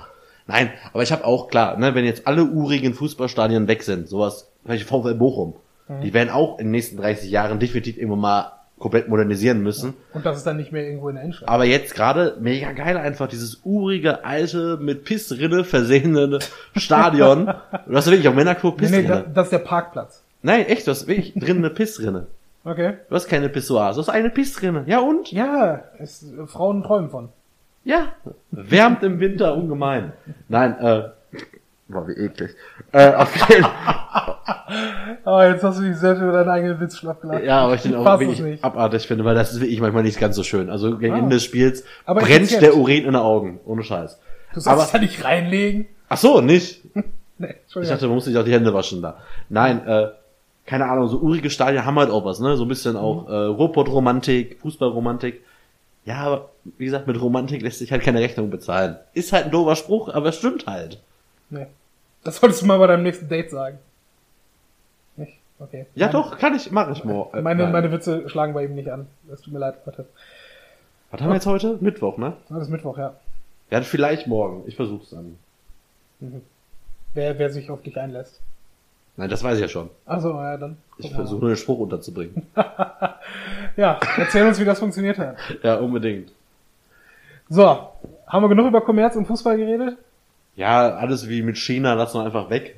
Nein, aber ich habe auch klar, ne, wenn jetzt alle urigen Fußballstadien weg sind, sowas, vielleicht VfL Bochum, Hm? die werden auch in den nächsten 30 Jahren definitiv irgendwann mal komplett modernisieren müssen. Und das ist dann nicht mehr irgendwo in der Innenstadt. Aber jetzt gerade mega geil einfach dieses urige, alte, mit Pissrinne versehene Stadion. du hast wirklich auch Männerklo Nee, nee, Pissrinne. da, das ist der Parkplatz. Nein, echt, du hast wirklich drin eine Pissrinne. Okay. Du hast keine Pissoir, du hast eine Pissrinne. Ja und? Ja, es, Frauen träumen von. Ja. Wärmt im Winter ungemein. Nein, äh, boah, wie eklig. Äh, auf jeden Ah, jetzt hast du dich selbst über deinen eigenen Witz schlapp gelacht. Ja, aber ich den auch wirklich nicht. abartig finde, weil das ist wirklich manchmal nicht ganz so schön. Also gegen Ah. Ende des Spiels Aber brennt der Urin in den Augen. Ohne Scheiß. Du sollst Aber, es da nicht reinlegen. ach so, nicht. Nee, Ich dachte, man muss sich auch die Hände waschen da. Nein, äh, keine Ahnung, so urige Stadien haben halt auch was, ne? So ein bisschen auch äh, Ruhrpott-Romantik, Fußballromantik. Ja, aber wie gesagt, mit Romantik lässt sich halt keine Rechnung bezahlen. Ist halt ein doofer Spruch, aber es stimmt halt. nee. Das solltest du mal bei deinem nächsten Date sagen. Okay. Ja meine, doch, kann ich, mache ich mal. Äh, Meine, nein. meine Witze schlagen bei ihm nicht an. Es tut mir leid, warte. Was haben wir jetzt heute? Mittwoch, ne? Das ist Mittwoch, ja. Ja, vielleicht morgen. Ich versuch's dann. Wer, wer sich auf dich einlässt. Nein, das weiß ich ja schon. Also, ja, dann. Ich versuche nur den Spruch unterzubringen. Ja, erzähl uns, wie das funktioniert hat. ja, unbedingt. So, haben wir genug über Kommerz und Fußball geredet? Ja, alles wie mit China lassen wir einfach weg.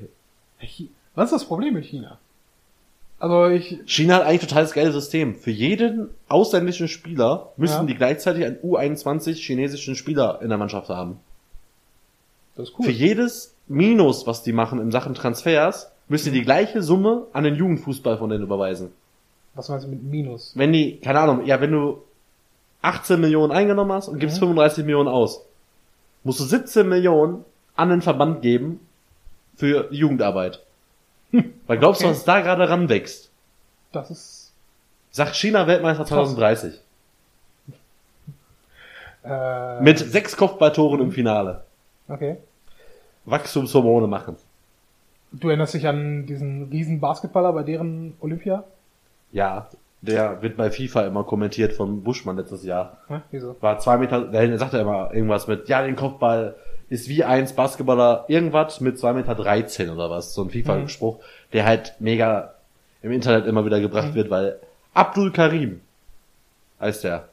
Was ist das Problem mit China? Also ich, China hat eigentlich total das geile System. Für jeden ausländischen Spieler müssen Ja. die gleichzeitig einen U21 chinesischen Spieler in der Mannschaft haben. Das ist Für cool. jedes Minus, was die machen in Sachen Transfers, müssen die die gleiche Summe an den Jugendfußball von denen überweisen. Was meinst du mit Minus? Wenn die, keine Ahnung, ja, wenn du 18 Millionen eingenommen hast und gibst Mhm. 35 Millionen aus, musst du 17 Millionen an den Verband geben für Jugendarbeit. Weil glaubst du, Okay. was da gerade ranwächst? Das ist, Sagt China Weltmeister 2030. äh, Mit sechs Kopfballtoren im Finale. okay. Wachstumshormone machen. Du erinnerst dich an diesen riesen Basketballer bei deren Olympia? Ja, der wird bei FIFA immer kommentiert von Buschmann letztes Jahr. Hm? Wieso? War zwei Meter, der sagt er immer irgendwas mit, ja, den Kopfball ist wie eins Basketballer, irgendwas mit zwei Meter 13 oder was. So ein FIFA-Spruch, der halt mega im Internet immer wieder gebracht wird, weil Abdul Karim heißt der.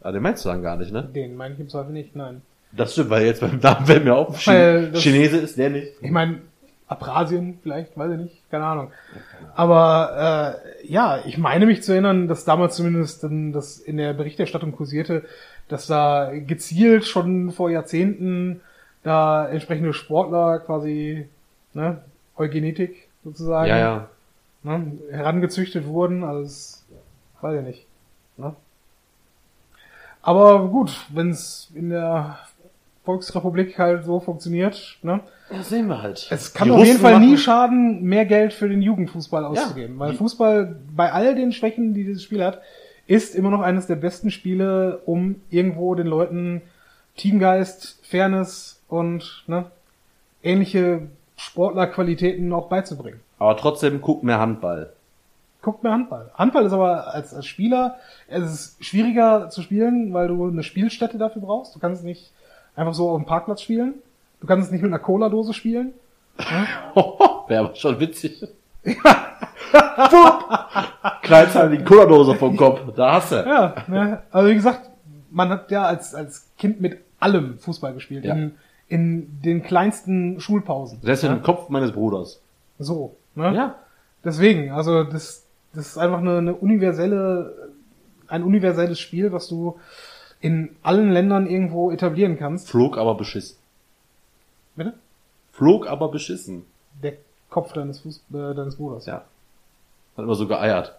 Ah, den meinst du dann gar nicht, ne? Den meine ich im Zweifel nicht, nein. Das stimmt, weil jetzt beim Namen fällt mir auf, Chinese ist der nicht. Ich meine, Abrasien vielleicht, weiß ich nicht, keine Ahnung. Aber äh, ja, ich meine mich zu erinnern, dass damals zumindest dann das in der Berichterstattung kursierte, dass da gezielt schon vor Jahrzehnten da entsprechende Sportler quasi, ne, Eugenetik sozusagen, Ja, ja. Ne, herangezüchtet wurden, also das weiß ich nicht. Ne? Aber gut, wenn es in der Volksrepublik halt so funktioniert, ne? Das sehen wir halt. Es kann Die auf jeden Fall nie machen- schaden, mehr Geld für den Jugendfußball auszugeben. Weil Die- Fußball, bei all den Schwächen, die dieses Spiel hat, ist immer noch eines der besten Spiele, um irgendwo den Leuten Teamgeist, Fairness und ne, ähnliche Sportlerqualitäten auch beizubringen. Aber trotzdem guck mehr Handball. Guckt mir Handball. Handball ist aber als, als Spieler, es ist schwieriger zu spielen, weil du eine Spielstätte dafür brauchst. Du kannst nicht einfach so auf dem Parkplatz spielen. Du kannst es nicht mit einer Cola-Dose spielen. Wäre aber schon witzig. Knallst halt die Cola-Dose vom Kopf. Da hast du. Ja, ne? also wie gesagt, man hat ja als, als Kind mit allem Fußball gespielt. Ja. In, in den kleinsten Schulpausen. Selbst ja? im Kopf meines Bruders. So. Ne? Ja. Deswegen, also das, das ist einfach eine, eine universelle, ein universelles Spiel, was du in allen Ländern irgendwo etablieren kannst. Flog aber beschissen. Bitte? Flog aber beschissen. Der Kopf deines, Fuß, äh, deines Bruders. Ja. Hat immer so geeiert.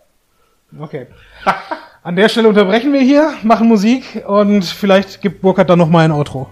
Okay. An der Stelle unterbrechen wir hier, machen Musik und vielleicht gibt Burkhard dann noch mal ein Outro.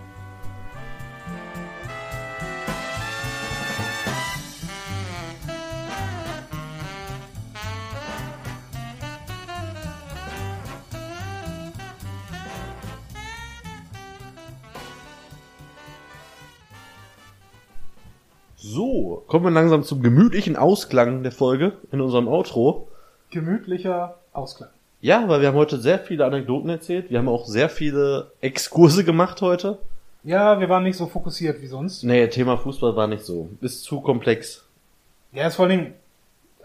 Kommen wir langsam zum gemütlichen Ausklang der Folge in unserem Outro. Gemütlicher Ausklang. Ja, weil wir haben heute sehr viele Anekdoten erzählt. Wir haben auch sehr viele Exkurse gemacht heute. Ja, wir waren nicht so fokussiert wie sonst. Nee, Thema Fußball war nicht so. Ist zu komplex. Ja, ist vor allen Dingen,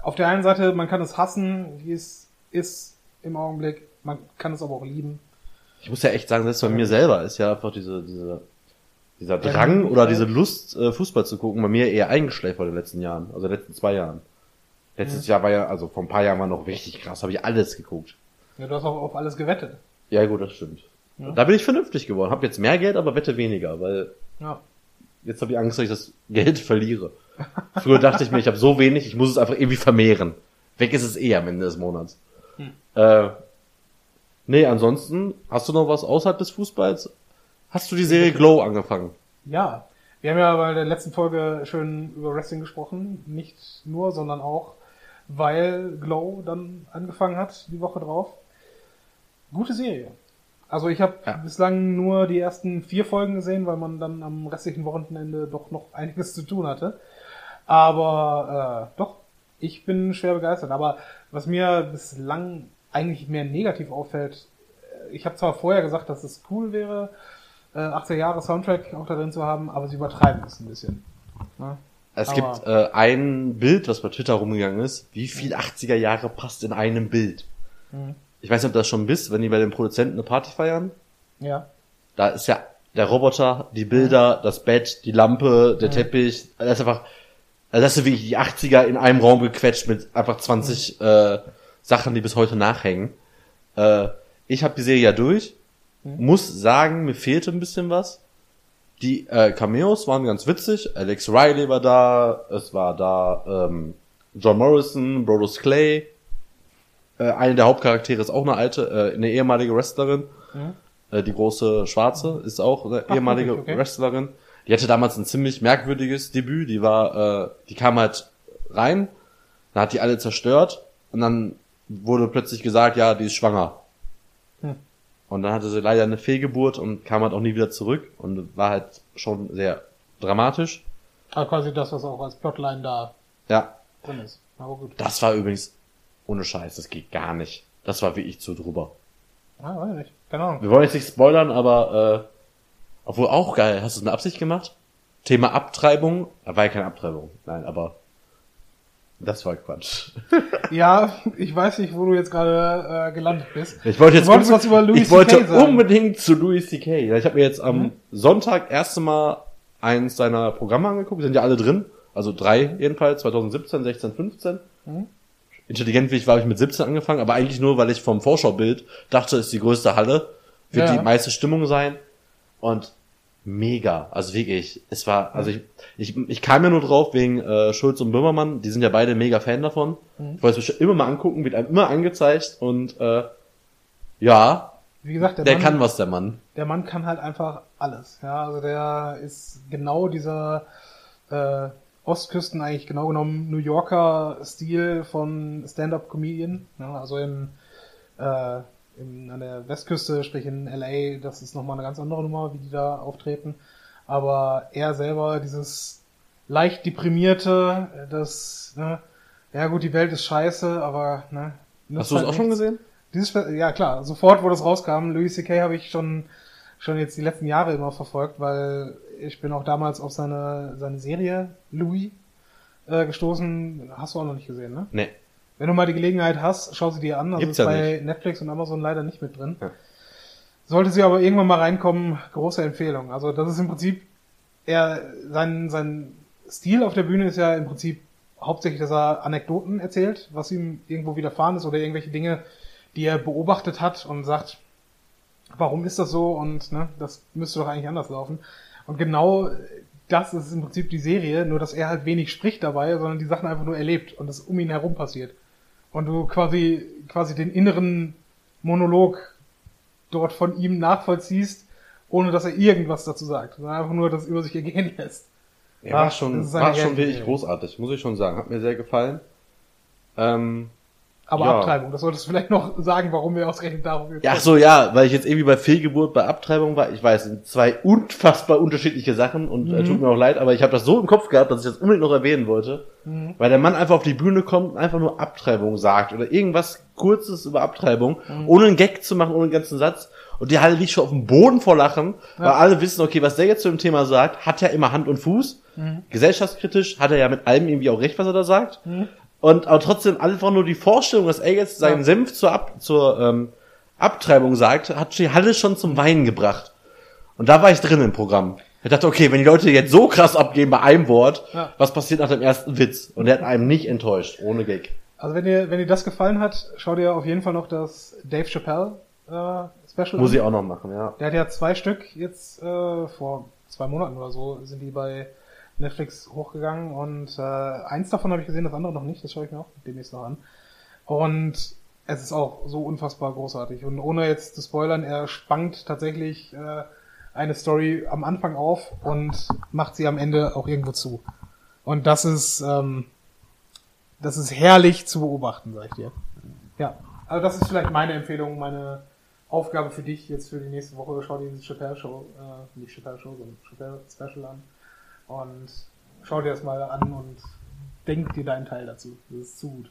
auf der einen Seite, man kann es hassen, wie es ist im Augenblick. Man kann es aber auch lieben. Ich muss ja echt sagen, selbst bei mir selber ist ja einfach diese, diese, dieser Ja, Drang ja. oder diese Lust, äh, Fußball zu gucken, bei mir eher eingeschläfert in den letzten Jahren. Also in den letzten zwei Jahren. Letztes Jahr war ja, also vor ein paar Jahren war noch richtig krass, habe ich alles geguckt. Ja, du hast auch auf alles gewettet. Ja gut, das stimmt. Ja. Da bin ich vernünftig geworden. Hab jetzt mehr Geld, aber wette weniger, weil Ja. jetzt habe ich Angst, dass ich das Geld verliere. Früher dachte ich mir, ich habe so wenig, ich muss es einfach irgendwie vermehren. Weg ist es eh am Ende des Monats. Hm. Äh, nee, ansonsten, hast du noch was außerhalb des Fußballs? Hast du die Serie Glow angefangen? Ja. Wir haben ja bei der letzten Folge schön über Wrestling gesprochen. Nicht nur, sondern auch, weil Glow dann angefangen hat, die Woche drauf. Gute Serie. Also ich habe Ja. bislang nur die ersten vier Folgen gesehen, weil man dann am restlichen Wochenende doch noch einiges zu tun hatte. Aber äh, doch, ich bin schwer begeistert. Aber was mir bislang eigentlich mehr negativ auffällt, äh, ich habe zwar vorher gesagt, dass es cool wäre, äh, 80er Jahre Soundtrack auch da drin zu haben, aber sie übertreiben es ein bisschen. Ne? Es Aber- gibt äh, ein Bild, was bei Twitter rumgegangen ist. Wie viel 80er Jahre passt in einem Bild? Mhm. Ich weiß nicht, ob das schon bist, wenn die bei den Produzenten eine Party feiern. Ja. Da ist ja der Roboter, die Bilder, das Bett, die Lampe, der Ja. Teppich. Das ist einfach, also das ist wirklich die 80er in einem Raum gequetscht mit einfach 20 äh, Sachen, die bis heute nachhängen. Äh, ich habe die Serie ja durch. Mhm. Muss sagen, mir fehlte ein bisschen was. Die äh, Cameos waren ganz witzig. Alex Riley war da, es war da ähm, John Morrison, Brodus Clay. Äh, eine der Hauptcharaktere ist auch eine alte, äh, eine ehemalige Wrestlerin. Mhm. Äh, die große Schwarze ist auch eine Ach, ehemalige wirklich? Okay. Wrestlerin. Die hatte damals ein ziemlich merkwürdiges Debüt. Die war, äh, die kam halt rein, dann hat die alle zerstört und dann wurde plötzlich gesagt, ja, die ist schwanger. Und dann hatte sie leider eine Fehlgeburt und kam halt auch nie wieder zurück und war halt schon sehr dramatisch. Aber quasi das, was auch als Plotline da Ja, drin ist. Aber gut. das war übrigens ohne Scheiß, das geht gar nicht. Das war wirklich zu drüber. Ah, weiß ich nicht. Keine Ahnung. Wir wollen jetzt nicht spoilern, aber äh, obwohl auch geil. Hast du es eine Absicht gemacht? Thema Abtreibung. Da war ja keine Abtreibung. Nein, aber das war Quatsch. Ja, ich weiß nicht, wo du jetzt gerade äh, gelandet bist. Ich wollte jetzt Du wolltest unbe- was über Louis ich wollte unbedingt zu Louis C.K. Ich habe mir jetzt am Mhm. Sonntag erste Mal eins seiner Programme angeguckt. Die sind ja alle drin. Also drei jedenfalls. 2017, 16, 15. Mhm. Intelligent wie ich war, habe ich mit 17 angefangen, aber eigentlich nur, weil ich vom Vorschaubild dachte, es ist die größte Halle, wird Ja. die meiste Stimmung sein. Und mega. Also wirklich, es war, also ich, ich, ich kam ja nur drauf wegen äh, Schulz und Böhmermann, die sind ja beide mega Fan davon. Mhm. Ich wollte es immer mal angucken, wird einem immer angezeigt und äh, ja, Wie gesagt, der, der Mann, kann was, der Mann. der Mann kann halt einfach alles. Ja, also der ist genau dieser äh, Ostküsten eigentlich genau genommen New Yorker Stil von Stand-up-Comedian. Ja, also in, äh, in, an der Westküste, sprich in LA, das ist nochmal eine ganz andere Nummer, wie die da auftreten. Aber er selber, dieses leicht deprimierte, das, ne, ja gut, die Welt ist scheiße, aber, ne. Hast du es auch schon gesehen? Dieses, ja klar, sofort, wo das rauskam, Louis C.K. habe ich schon, schon jetzt die letzten Jahre immer verfolgt, weil ich bin auch damals auf seine, seine Serie Louis äh, gestoßen. Hast du auch noch nicht gesehen, ne? Nee. Wenn du mal die Gelegenheit hast, schau sie dir an. Also Gibt's ist ja bei Netflix und Amazon leider nicht mit drin. Ja. Sollte sie aber irgendwann mal reinkommen, große Empfehlung. Also das ist im Prinzip, er, sein, sein Stil auf der Bühne ist ja im Prinzip hauptsächlich, dass er Anekdoten erzählt, was ihm irgendwo widerfahren ist oder irgendwelche Dinge, die er beobachtet hat und sagt, warum ist das so und ne, das müsste doch eigentlich anders laufen. Und genau das ist im Prinzip die Serie, nur dass er halt wenig spricht dabei, sondern die Sachen einfach nur erlebt und es um ihn herum passiert. Und du quasi, quasi den inneren Monolog dort von ihm nachvollziehst, ohne dass er irgendwas dazu sagt, sondern einfach nur das über sich ergehen lässt. Ja, war Ach, schon, war schon wirklich großartig, muss ich schon sagen. Hat mir sehr gefallen. Ähm, Aber Ja. Abtreibung, das solltest du vielleicht noch sagen, warum wir ausgerechnet darauf gekommen ja, ach so, ja, weil ich jetzt irgendwie bei Fehlgeburt, bei Abtreibung war. Ich weiß, sind zwei unfassbar unterschiedliche Sachen und äh, Mhm. tut mir auch leid, aber ich habe das so im Kopf gehabt, dass ich das unbedingt noch erwähnen wollte. Mhm. Weil der Mann einfach auf die Bühne kommt und einfach nur Abtreibung sagt oder irgendwas Kurzes über Abtreibung, Mhm. ohne einen Gag zu machen, ohne einen ganzen Satz. Und die Halle liegt schon auf dem Boden vor Lachen, weil Ja. alle wissen, okay, was der jetzt zu dem Thema sagt, hat ja immer Hand und Fuß. Mhm. Gesellschaftskritisch hat er ja mit allem irgendwie auch recht, was er da sagt. Mhm. Und aber trotzdem einfach nur die Vorstellung, dass er jetzt seinen Ja. Senf zur, Ab zur ähm, Abtreibung sagt, hat die Halle schon zum Weinen gebracht. Und da war ich drin im Programm. Ich dachte, okay, wenn die Leute jetzt so krass abgeben bei einem Wort, Ja. was passiert nach dem ersten Witz? Und der hat einem nicht enttäuscht, ohne Gag. Also wenn dir, wenn dir das gefallen hat, schau dir auf jeden Fall noch das Dave Chappelle äh, Special Muss an. ich auch noch machen, ja. Der hat ja zwei Stück jetzt äh, vor zwei Monaten oder so sind die bei Netflix hochgegangen und äh, eins davon habe ich gesehen, das andere noch nicht. Das schaue ich mir auch demnächst noch an. Und es ist auch so unfassbar großartig. Und ohne jetzt zu spoilern, er spannt tatsächlich äh, eine Story am Anfang auf und macht sie am Ende auch irgendwo zu. Und das ist ähm, das ist herrlich zu beobachten, sag ich dir. Ja, also das ist vielleicht meine Empfehlung, meine Aufgabe für dich jetzt für die nächste Woche. Schau dir diese Chappelle Show, äh, nicht Chappelle Show, sondern Chappelle Special an und schau dir das mal an und denk dir deinen Teil dazu. Das ist zu gut.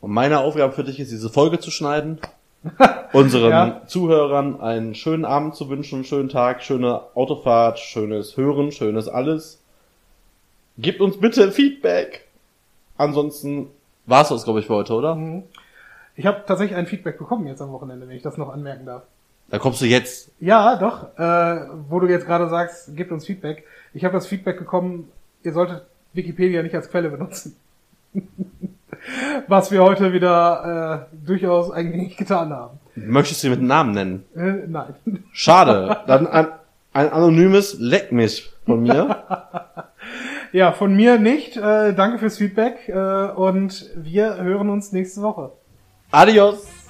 Und meine Aufgabe für dich ist, diese Folge zu schneiden, unseren Ja. Zuhörern einen schönen Abend zu wünschen, einen schönen Tag, schöne Autofahrt, schönes Hören, schönes alles. Gebt uns bitte Feedback. Ansonsten war's das, glaube ich, für heute, oder? Mhm. Ich habe tatsächlich ein Feedback bekommen jetzt am Wochenende, wenn ich das noch anmerken darf. Da kommst du jetzt. Ja, doch. Äh, wo du jetzt gerade sagst, gib uns Feedback. Ich habe das Feedback bekommen, ihr solltet Wikipedia nicht als Quelle benutzen. Was wir heute wieder äh, durchaus eigentlich getan haben. Möchtest du mit Namen nennen? Äh, nein. Schade. Dann an, Ein anonymes Leck mich von mir. Ja, von mir nicht. Äh, danke fürs Feedback äh, und wir hören uns nächste Woche. Adios.